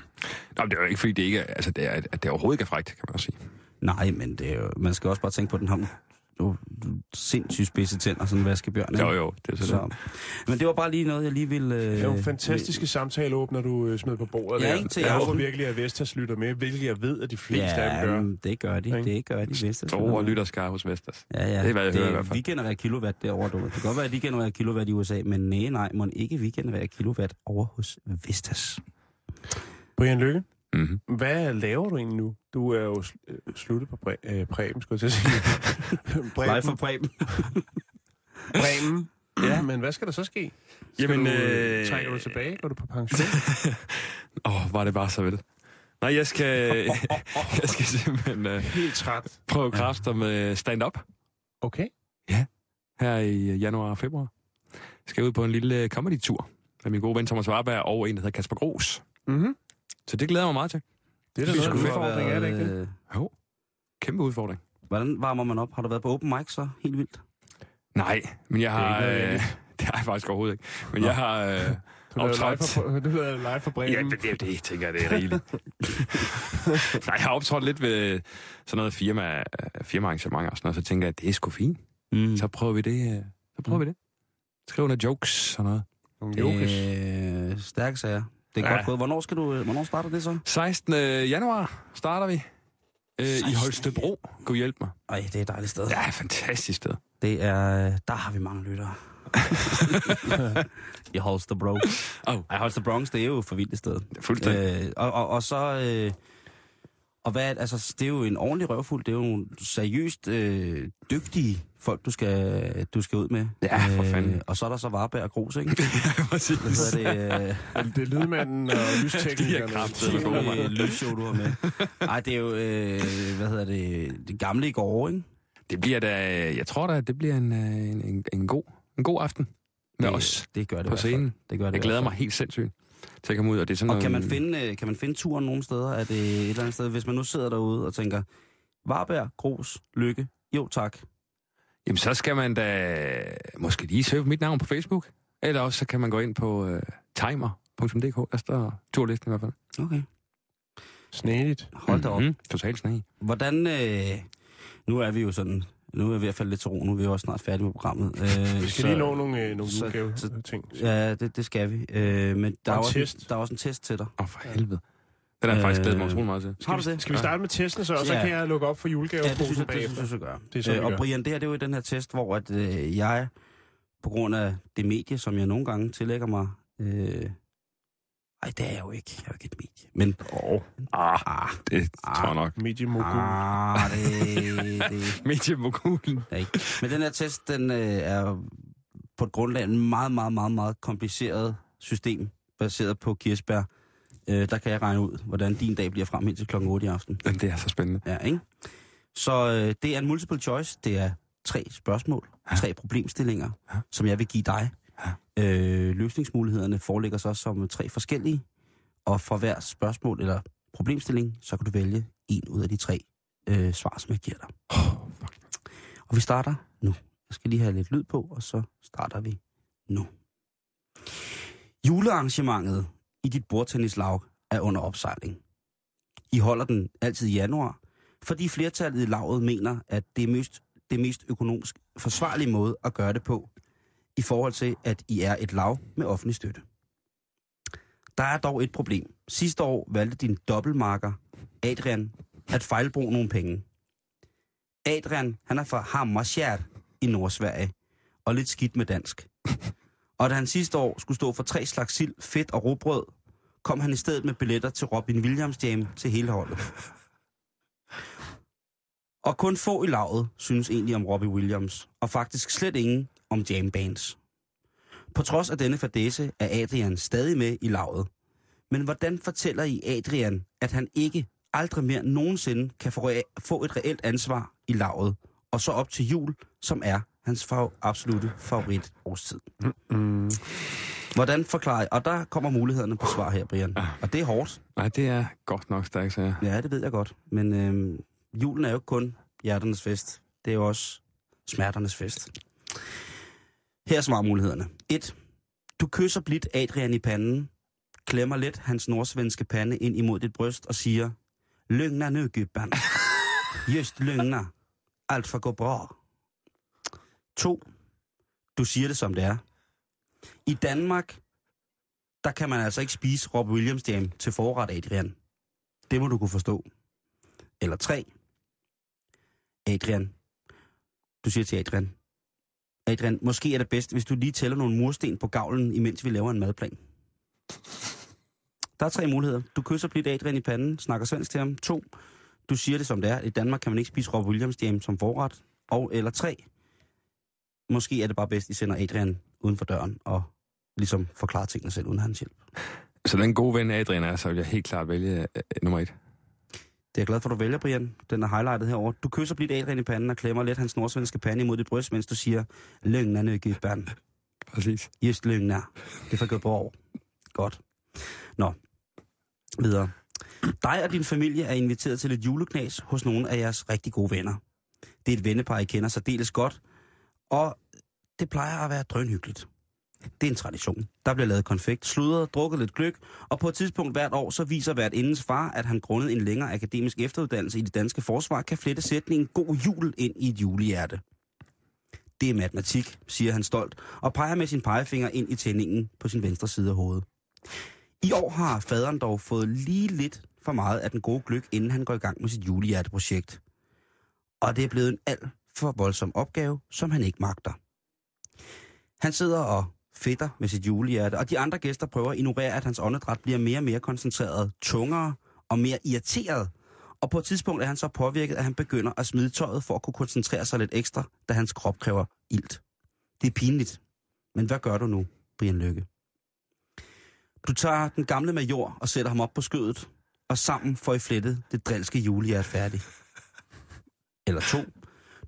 men det er jo ikke, fordi det ikke er, altså, det er, at det overhovedet ikke er frækt, kan man også sige. Nej, men det er jo, man skal også bare tænke på, den har du, sindssygt spidse tænder, sådan en vaskebjørn. ikke? Jo, jo, det er så, Så. Men det var bare lige noget, jeg lige ville... Øh, Det er jo fantastiske samtaleåbner, du øh, smed på bordet Ja, ikke til jeg håber virkelig, at Vestas lytter med, hvilket jeg ved, at de fleste af dem gør. Ja, det gør de. Ikke? Det gør de bedste. Store lytterskare hos Vestas. Ja, ja. Det er, hvad jeg hører i hvert fald. Vi genererer kilowatt derovre, du. Det kan godt være, at de genererer kilowatt i USA, men nej, nej, må ikke vi genererer kilowatt over hos Vestas. Brian Lykke, Mm-hmm. hvad laver du egentlig nu? Du er jo sl- øh, sluttet på Bre- øh, Preben, skulle jeg til at sige. Preben. for Preben. Bremen. Ja, men hvad skal der så ske? Skal Jamen, du, øh, trækker du tilbage? Går du på pension? Åh, oh, var det bare så vel. Nej, jeg skal, jeg skal simpelthen uh, Helt træt. prøve kræfter med stand-up Okay. her i øh, januar og februar. Jeg skal ud på en lille comedy-tur med min gode ven Thomas Warberg og en, der hedder Kasper Gros. Mm-hmm. Så det glæder jeg mig meget til. Det er da en udfordring, er det ikke det? Øh, Jo, kæmpe udfordring. Hvordan varmer man op? Har du været på open mic så helt vildt? Nej, men jeg har... Det er Øh, det har jeg faktisk overhovedet ikke. Men jeg har... Øh, Du lavede live optrådt... for, du lavede live for Bremen. Ja, det er jo det, tænker jeg, det er rigeligt. Nej, jeg har optrådt lidt ved sådan noget firma, firmaarrangementer og sådan noget, så tænker jeg, at det er sgu fint. Mm. Så prøver vi det. øh, Så prøver vi det. Skriv nogle jokes og noget. Nogle jokes. Øh, stærke sager. Det er Ja. godt gået. Hvornår, skal du, øh, hvornår starter det så? 16. januar starter vi. Øh, I 16.. Holstebro. Gud hjælp mig. Ej, det er et dejligt sted. Ja, fantastisk sted. Det er... Der har vi mange lyttere. I Holstebro. Oh. Ej, Holstebronx, det er jo for vildt et sted. Fuldstændig. Øh, og, og, og så... Øh, Og hvad, altså, det er jo en ordentlig røvfuld. Det er jo nogle seriøst øh, dygtige folk, du skal, du skal ud med. Ja, for fanden. og så er der så Varberg og Grus, ikke? Præcis. Hvad hedder det? Øh, det er lydmanden og lysteknikerne. det er lysshow, du har med. Ej, det er jo, øh, hvad hedder det, det gamle i går, ikke? Det bliver da, jeg tror da, det bliver en, øh, en, en, en, god, en god aften med det, os det gør det på scenen. Det gør det Jeg glæder mig helt sindssygt til at komme ud, og det er sådan Og kan man, noget- finde, øh, kan man finde turen nogle steder? Er det et eller andet sted, hvis man nu sidder derude og tænker, Varberg, Grus, Lykke, jo tak. Jamen, så skal man da måske lige søge mit navn på Facebook. Eller også så kan man gå ind på uh, timer.dk. Der står turlisten i hvert fald. Okay. Snedigt. Hold da op. Mhm. Totalt snag. Hvordan, øh, nu er vi jo sådan, nu er vi ved at falde lidt til ro, nu er vi jo også snart færdige med programmet. Øh, Vi skal lige nå nogle, øh, nogle så- udgave så- ting. Ja, det, det skal vi. Øh, men der er, også test. En, der er også en test til dig. Åh, oh, for helvede. Den har jeg faktisk glædet mig Øh, utrolig meget til. Har du Skal vi, det? skal vi starte med testen så, og så Ja. kan jeg lukke op for Ja, det synes jeg, det synes bagefter? jeg, så gør. Det er sådan, vi og. Brian, det her det er jo i den her test, hvor at, øh, jeg, på grund af det medie, som jeg nogle gange tillægger mig... Øh, ej, det er jeg jo ikke. Jeg er jo ikke et medie. Men... Åh, Ah, Ah, det Ah. tror jeg nok. mediemogul. ah det, det, Mediemogulen. Ja, ikke. Men den her test, den øh, er på et grundlag af en meget, meget, meget, meget kompliceret system, baseret på kirsebær. Øh, der kan jeg regne ud, hvordan din dag bliver frem indtil klokken 8 i aften. Jamen, det er så spændende. Ja, ikke? Så øh, det er en multiple choice. Det er tre spørgsmål, Ja. tre problemstillinger, Ja. som jeg vil give dig. Ja. Øh, løsningsmulighederne foreligger så som tre forskellige, og for hver spørgsmål eller problemstilling, så kan du vælge en ud af de tre øh, svar, som jeg giver dig. Og vi starter nu. Jeg skal lige have lidt lyd på, og så starter vi nu. Julearrangementet i dit bordtennislag er under opsejling. I holder den altid i januar, fordi flertallet i lavet mener, at det er mest, det mest økonomisk forsvarlige måde at gøre det på, i forhold til, at I er et lav med offentlig støtte. Der er dog et problem. Sidste år valgte din dobbeltmarker, Adrian, at fejlbruge nogle penge. Adrian, han er fra Hammarskjær i Nordsverige, og lidt skidt med dansk. Og da han sidste år skulle stå for tre slags sild, fedt og råbrød, kom han i stedet med billetter til Robin Williams Jam til hele holdet. Og kun få i lavet synes egentlig om Robbie Williams, og faktisk slet ingen om jam bands. På trods af denne fadese er Adrian stadig med i lavet. Men hvordan fortæller I Adrian, at han ikke aldrig mere nogensinde kan få, få et reelt ansvar i lavet, og så op til jul, som er hans fa- absolute favorit årstid? Mm. Hvordan forklarer I? Og der kommer mulighederne på svar her, Brian. Og det er hårdt. Nej, det er godt nok stærkt, så jeg. Ja, det ved jeg godt. Men øhm, julen er jo ikke kun hjerternes fest. Det er jo også smerternes fest. Her er svarmulighederne. 1. Du kysser blidt Adrian i panden, klemmer let hans nordsvenske pande ind imod dit bryst og siger, Løgner nu, gubben. Just løgner. Alt for gå bra. 2. Du siger det som det er. I Danmark, der kan man altså ikke spise Rob Williams jam til forret, Adrian. Det må du kunne forstå. Eller 3. Adrian. Du siger til Adrian. Adrian, måske er det bedst, hvis du lige tæller nogle mursten på gavlen, imens vi laver en madplan. Der er tre muligheder. Du kysser blidt Adrian i panden, snakker svensk til ham. To, du siger det som det er. I Danmark kan man ikke spise Rob Williams jam som forret. Og eller tre, måske er det bare bedst, I sender Adrian uden for døren og ligesom forklarer tingene selv uden hans hjælp. Så den gode ven Adrian er, så vil jeg helt klart vælge øh, nummer et. Det er jeg glad for, at du vælger, Brian. Den er highlightet herover. Du kysser blidt Adrian i panden og klemmer let hans nordsvenske pande imod dit bryst, mens du siger, løgnen er gybban. Præcis. Just løgnen er. Det får gå over. Godt. Nå. Videre. Dig og din familie er inviteret til et juleknas hos nogle af jeres rigtig gode venner. Det er et vennepar, I kender særdeles godt, og det plejer at være drønhyggeligt. Det er en tradition. Der bliver lavet konfekt, sludret, drukket lidt gløk, og på et tidspunkt hvert år, så viser hvert indens far, at han grundet en længere akademisk efteruddannelse i det danske forsvar, kan flette sætningen god jul ind i et julehjerte. Det er matematik, siger han stolt, og peger med sin pegefinger ind i tændingen på sin venstre side af hovedet. I år har faderen dog fået lige lidt for meget af den gode gløk, inden han går i gang med sit julehjerteprojekt. Og det er blevet en alt for voldsom opgave, som han ikke magter. Han sidder og fedter med sit julehjerte, og de andre gæster prøver at ignorere, at hans åndedræt bliver mere og mere koncentreret, tungere og mere irriteret, Og på et tidspunkt er han så påvirket, at han begynder at smide tøjet for at kunne koncentrere sig lidt ekstra, da hans krop kræver ilt. Det er pinligt. Men hvad gør du nu, Brian Lykke? Du tager den gamle major og sætter ham op på skødet, og sammen får I flettet det drilske julehjert færdigt. Eller to.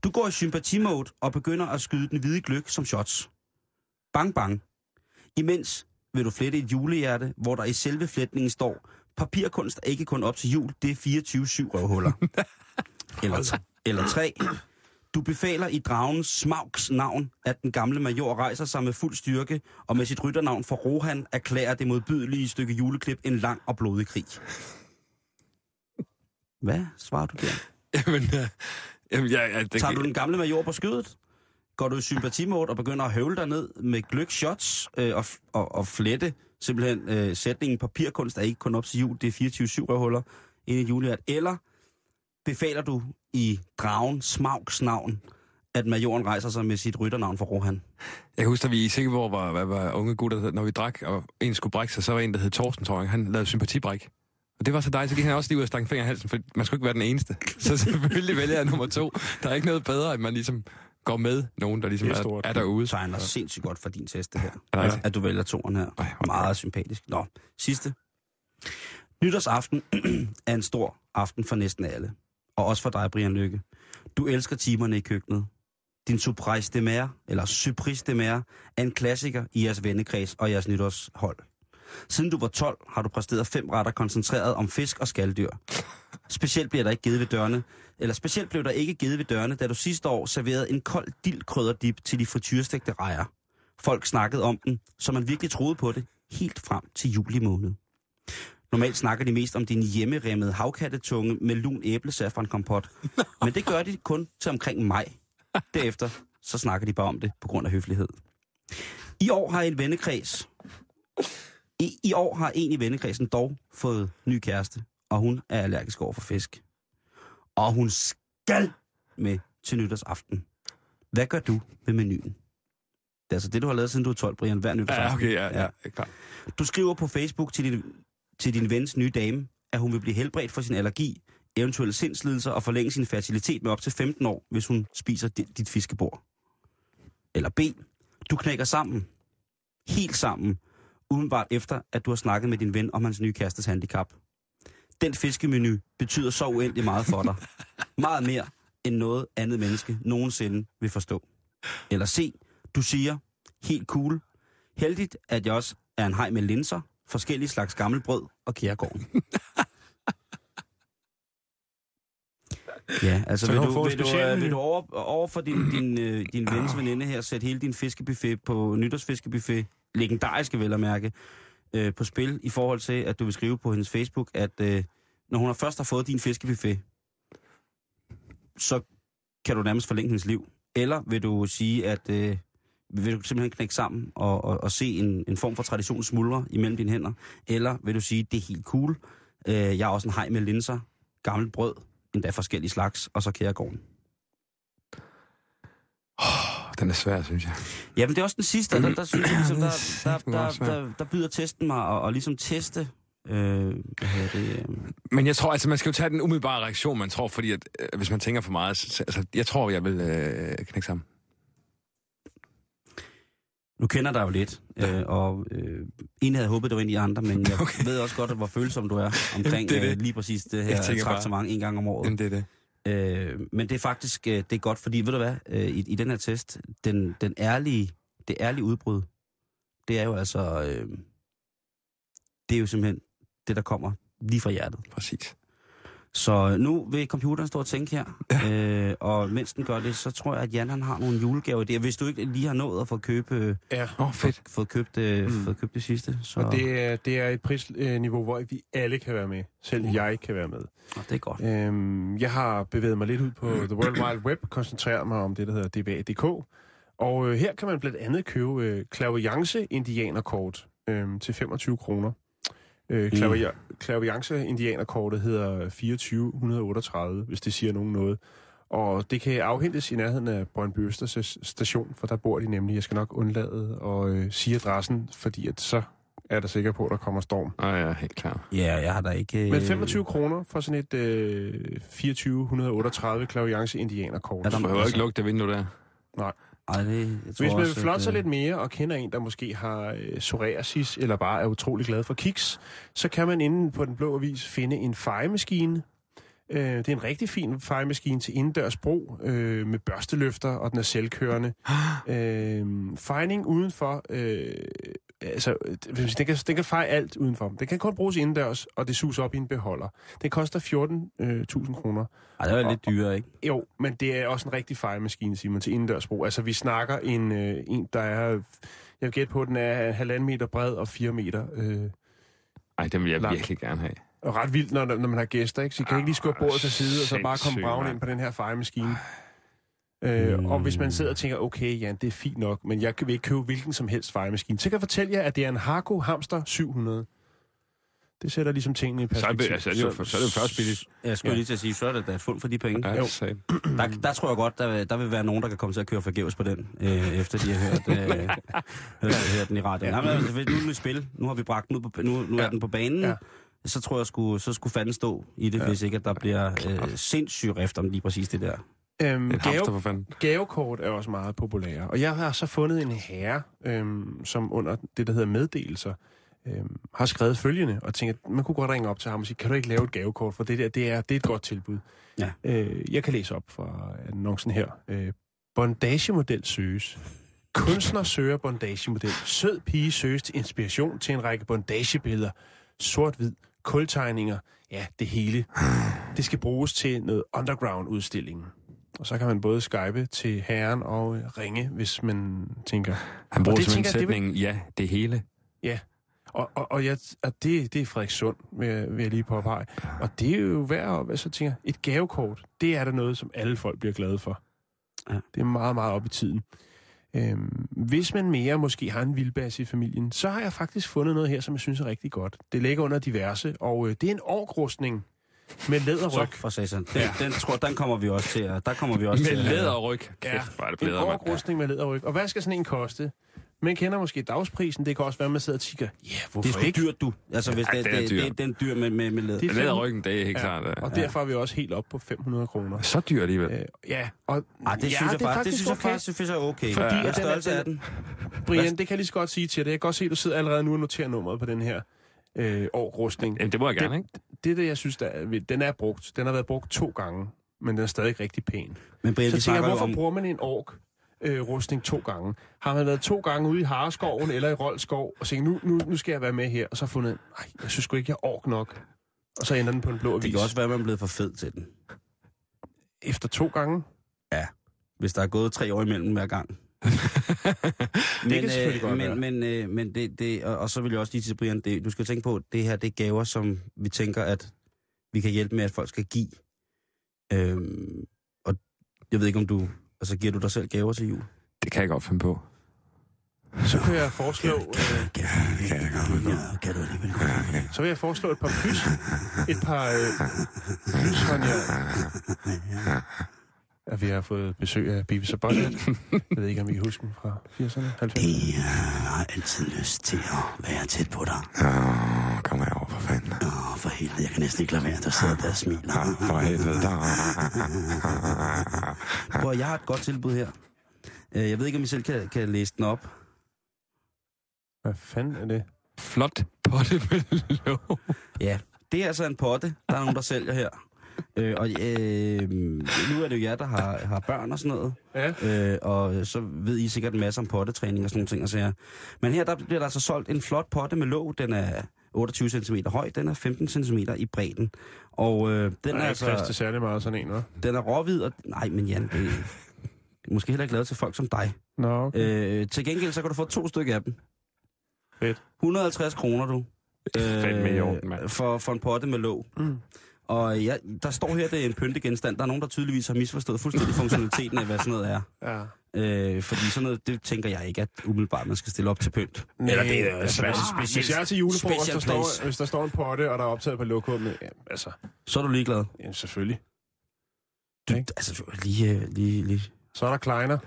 Du går i sympatimode og begynder at skyde den hvide gløk som shots. Bang bang. Imens vil du flette et julehjerte, hvor der i selve flætningen står, papirkunst er ikke kun op til jul, det er 24-7 røvhuller. eller, eller tre. Du befaler i dragens Smaugs navn, at den gamle major rejser sig med fuld styrke, og med sit rytternavn for Rohan erklærer det modbydelige stykke juleklip en lang og blodig krig. Hvad svarer du der? Jamen, øh, jamen ja, ja, det, Tager du den gamle major på skødet? Går du i sympatimode og begynder at høvle dig ned med gløk shots øh, og, og, og flette simpelthen øh, sætningen papirkunst er ikke kun op til jul, det er 24-7 røvhuller ind i julehjert. Eller befaler du i dragen Smaugs navn, at majoren rejser sig med sit rytternavn for Rohan? Jeg kan huske, at vi i Sikkeborg var, var, var unge gutter, når vi drak, og en skulle brække sig, så var en, der hed Torsten, tror jeg. Han lavede sympatibræk. Og det var så dejligt, så gik han også lige ud og stak fingeren i halsen, for man skulle ikke være den eneste. Så selvfølgelig vælger jeg nummer to. Der er ikke noget bedre, at man ligesom går med nogen, der ligesom Det er er, stort. er derude. Så han er sindssygt godt for din test, det her. Er rigtigt? At du vælger toren her. Ej, hvor Meget sympatisk. Nå, sidste. Nytårsaften er en stor aften for næsten alle. Og også for dig, Brian Lykke. Du elsker timerne i køkkenet. Din surprise de mer, eller surprise de mer, er en klassiker i jeres vennekreds og jeres nytårshold. Siden du var 12, har du præsteret fem retter koncentreret om fisk og skalddyr. Specielt bliver der ikke givet ved dørene, eller specielt blev der ikke givet ved dørene, da du sidste år serverede en kold dildkrydderdip til de frityrstegte rejer. Folk snakkede om den, så man virkelig troede på det, helt frem til juli måned. Normalt snakker de mest om din hjemmeremmede havkattetunge med lun æblesaffrankompot. Men det gør de kun til omkring maj. Derefter så snakker de bare om det på grund af høflighed. I år har en vennekreds. I, I år har en i vennekredsen dog fået ny kæreste, og hun er allergisk over for fisk. Og hun skal med til nytårsaften. Hvad gør du ved menuen? Det er altså det, du har lavet, siden du er 12, Brian, hver nytårsaften. Ja, okay, ja, ja, ja. klar. Du skriver på Facebook til din, til din vens nye dame, at hun vil blive helbredt for sin allergi, eventuelle sindslidelser og forlænge sin fertilitet med op til 15 år, hvis hun spiser dit, dit fiskebord. Eller B. Du knækker sammen. Helt sammen. Udenbart efter, at du har snakket med din ven om hans nye kærestes handicap. Den fiskemenu betyder så uendelig meget for dig. Meget mere, end noget andet menneske nogensinde vil forstå. Eller C. Du siger, helt cool, Heldigt, at jeg også er en hej med linser, forskellige slags gammelbrød og kærgården. ja, altså Så vil du du, vil, du, special- øh, vil du over, over for din, din, øh, din vens veninde her sætte hele din fiskebuffet på nytårsfiskebuffet, legendariske vel at mærke, øh, på spil i forhold til, at du vil skrive på hendes Facebook, at øh, når hun har først har fået din fiskebuffet, så kan du nærmest forlænge hendes liv. Eller vil du sige, at øh, vil du simpelthen knække sammen og, og, og se en, en form for tradition smuldre imellem dine hænder? Eller vil du sige, det er helt cool, øh, jeg er også en hej med linser, gammelt brød, endda forskellige slags, og så kærgården. Den er svær, synes jeg. Ja, men det er også den sidste, der, der synes jeg, ligesom, er der, der, der, der, der byder testen mig at, at ligesom teste, øh, hvad det, øh, Men jeg tror, altså, man skal jo tage den umiddelbare reaktion, man tror, fordi at, øh, hvis man tænker for meget, så, altså, jeg tror, jeg vil øh, knække sammen. Nu kender dig jo lidt, øh, og øh, en havde håbet, det var en af de andre, men jeg okay. Ved også godt, hvor følsom du er omkring Det er det. øh, lige præcis det her tænker bare- traktement en gang om året. Jamen, det er det. Øh, men det er faktisk øh, det er godt, fordi ved du hvad, øh, i, i den her test, den, den ærlige, det ærlige udbrud, det er jo altså, øh, det er jo simpelthen det, der kommer lige fra hjertet. Præcis. Så nu vil computeren stå og tænke her, øh, og mens den gør det, så tror jeg, at Jan han har nogle julegaver der. Hvis du ikke lige har nået at få købe, Ja. Oh, fedt. fået købt, øh, Mm. fået købt det sidste, så Og det er, det er et prisniveau, hvor vi alle kan være med. Selv Uh. jeg kan være med. Nå, det er godt. Øhm, jeg har bevæget mig lidt ud på The World Wide Web, koncentreret mig om det, der hedder DBA.dk. Og øh, her kan man blandt andet købe øh, clairvoyance indianerkort øh, til 25 kroner. Øh, clairvoy- clairvoyance indianerkortet hedder 2438, hvis det siger nogen noget. Og det kan afhentes i nærheden af Brøndby Østers station, for der bor de nemlig. Jeg skal nok undlade at øh, sige adressen, fordi at så er da sikker på, at der kommer storm. Åh ja, helt klart. Ja, jeg har da ikke... øh, Men 25 kroner for sådan et øh, 2438 klaviance indianerkort. Er Du der- behøver ikke lukke det vindue der. Ej, det, jeg tror Hvis man vil flotte sig øh, lidt mere og kender en, der måske har øh, psoriasis eller bare er utrolig glad for kiks, så kan man inde på Den Blå Avis finde en fejemaskine. Øh, det er en rigtig fin fejemaskine til indendørs brug øh, med børsteløfter, og den er selvkørende. øh, fejning udenfor, øh, altså, det vil sige, den kan, den kan feje alt udenfor. Den kan kun bruges indendørs, og det suser op i en beholder. Den koster 14.000 kroner. Ej, det var lidt dyrere, ikke? Jo, men det er også en rigtig fejemaskine, Simon, til indendørs brug. Altså, vi snakker en, øh, en der er... Jeg vil gætte på, at den er halvanden meter bred og 4 meter. Øh, Ej, den vil jeg Langt. virkelig gerne have. og ret vildt, når, når man har gæster, ikke? Så I kan ikke lige skubbe bordet til side, og så bare komme braven ind på den her fejemaskine. Øh, Mm. og hvis man sidder og tænker, okay, Jan, det er fint nok, men jeg vil ikke købe hvilken som helst fejemaskine, så kan jeg fortælle jer, at det er en Harco Hamster 700. Det sætter ligesom tingene i Så er, perspektiv. altså, så, er det jo, så er det jo først billigt. Jeg skulle Ja. lige til at sige, så er det da et fund for de penge. Ja, Jo. så- Der, der tror jeg godt, der, der vil være nogen, der kan komme til at køre forgæves på den, øh, efter de har hørt, øh, hørt, hørt den i radioen. Ja. men, altså, nu er den i spil. Nu har vi bragt den ud på, nu, nu ja. Ja. er den på banen. Ja. Ja. Så tror jeg, skulle, så skulle fanden stå i det, ja. hvis ikke at der bliver øh, sindssyg rift om lige præcis det der. Øhm, En gave, hamster for fanden. Gavekort er også meget populære. Og jeg har så fundet en herre, øhm, som under det, der hedder meddelelser, øhm, har skrevet følgende, og tænker, at man kunne godt ringe op til ham og sige, kan du ikke lave et gavekort, for det der, det er, det er et godt tilbud. Ja. Øh, jeg kan læse op fra annoncen her. Øh, bondagemodel søges. Kunstner søger bondagemodel. Sød pige søges til inspiration til en række bondagebilleder. Sort-hvid, kultegninger, ja, det hele. Det skal bruges til noget underground-udstilling. Og så kan man både skype til herren og øh, ringe, hvis man tænker... Han bruger simpelthen jeg, det vil- sætningen, ja, det hele. Og, og, og, jeg, og det, det er Frederik Sund, vil jeg, vil jeg lige påpege. Og det er jo værd at, hvad så tænker et gavekort, det er der noget, som alle folk bliver glade for. Ja. Det er meget, meget op i tiden. Øhm, hvis man mere måske har en vildbas i familien, så har jeg faktisk fundet noget her, som jeg synes er rigtig godt. Det ligger under diverse, og øh, det er en orkrustning med Så læderryg. for satan. Den, den, tror, den kommer vi også til. Der kommer vi også Med til at- læderryg. Kæft, Ja, er det En blæder, mand. orkrustning med læderryg. Og hvad skal sådan en koste? Man kender måske dagsprisen. Det kan også være, man sidder og tænker, ja, yeah, hvorfor Det er sgu ikke? dyrt, du. Altså, hvis Ja, det, det er det, dyrt. det, den dyr med, med, med læder. Det er Læderryggen, det er helt Ja, klart. øh, Og derfor er vi også helt op på 500 kroner. Så dyrt alligevel. Øh, ja, og Ej, det ja, synes jeg det er faktisk, det synes jeg faktisk, det synes jeg er okay. Fordi Hvad at den er- er er- den? Brian, det kan jeg lige så godt sige til dig. Jeg kan godt se, at du sidder allerede nu og noterer nummeret på den her øh, årrustning. Jamen, det må jeg gerne, det, ikke? Det, det, jeg synes, der er, den er brugt. Den har været brugt to gange, men den er stadig rigtig pæn. Men Brian, Så tænker jeg, hvorfor om... bruger man en ork? Øh, rustning to gange. Har man været to gange ude i Hareskoven eller i Roldskov, og tænkt, nu, nu, nu skal jeg være med her, og så har fundet, nej, jeg synes sgu ikke, jeg er ork nok. Og så ender den på en blå avis. Det kan også være, at man er blevet for fed til den. Efter to gange. Hvis der er gået tre år imellem hver gang. Det kan selvfølgelig godt være. men, men, øh, men det, det, og, og så vil jeg også lige til Brian, det, du skal tænke på, det her det er gaver, som vi tænker, at vi kan hjælpe med, at folk skal give. Øhm, og jeg ved ikke, om du... Altså, giver du dig selv gaver til jul? Det kan jeg godt finde på. Så kan jeg foreslå, øh, kan du alligevel så vil jeg foreslå et par plus. Et par øh, jer. At vi har fået besøg af og Butthead. Jeg ved ikke, om I kan huske dem fra 80'erne, 90'erne. Jeg har altid lyst til at være tæt på dig. Åh, kom her over for fanden. Åh, for helvede, jeg kan næsten ikke lade være, der sidder der og smiler. For helvede. Prøv, jeg har et godt tilbud her. Øh, Jeg ved ikke, om I selv kan, kan læse den op. Hvad fanden er det? Flot potte med låg. Ja, det er altså en potte, der er nogen, der sælger her. Øh, og øh, nu er det jo jer, der har, har børn og sådan noget. Ja. Øh, og så ved I sikkert en masse om pottetræning og sådan nogle ting. Og sager. Men her der bliver der altså solgt en flot potte med låg. Den er 28 cm høj, den er 15 cm i bredden. Og øh, den, Den er er ikke plads til altså, særlig meget sådan en, hva'? den er råhvid. Og, nej, men Jan, det er måske heller ikke lavet til folk som dig. Nå, okay. Øh, til gengæld så kan du få to stykker af dem. Fedt. 150 kroner, du. Øh, Fandme i orden, mand. for, for en potte med låg. Mm. Og ja, der står her, det er en pyntegenstand. Der er nogen, der tydeligvis har misforstået fuldstændig funktionaliteten af, hvad sådan noget er. Ja. Øh, fordi sådan noget, det tænker jeg ikke, at umiddelbart man skal stille op til pynt. Eller det er altså, altså specielt- hvis jeg er til julefrokost, der står, hvis der står en potte, og der er optaget på lokummet, ja, altså, Så er du ligeglad. ja, selvfølgelig. Du, altså, du, lige, øh, lige, lige. Så er der kleiner.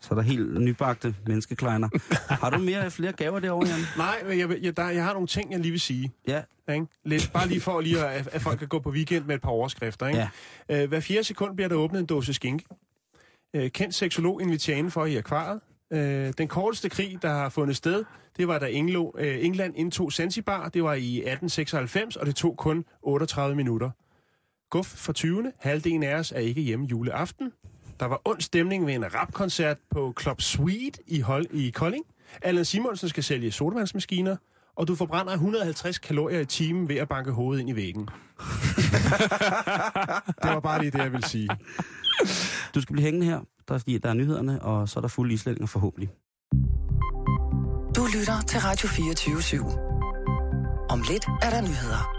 Så er der helt nybagte menneskekleiner. Har du mere flere gaver derovre, Jan? Nej, men jeg, jeg, der, jeg har nogle ting, jeg lige vil sige. Ja, Ikke? Lidt, bare lige for lige at, at folk kan gå på weekend med et par overskrifter. Ikke? Ja. Øh, hver fjerde sekund bliver der åbnet en dåse skinke. Øh, kendt seksolog inviterer indenfor i akvariet. Øh, den korteste krig, der har fundet sted, det var da Englo, øh, England indtog Zanzibar. Det var i 1896, og det tog kun 38 minutter. Guf for 20. Halvdelen af os er ikke hjemme juleaften. Der var ond stemning ved en rapkoncert på Club Sweet i, Hol- i Kolding. Allan Simonsen skal sælge sodavandsmaskiner, og du forbrænder 150 kalorier i timen ved at banke hovedet ind i væggen. det var bare lige det, jeg ville sige. du skal blive hængende her, der, er- der er nyhederne, og så er der fuld islænding forhåbentlig. Du lytter til Radio 24 /7. Om lidt er der nyheder.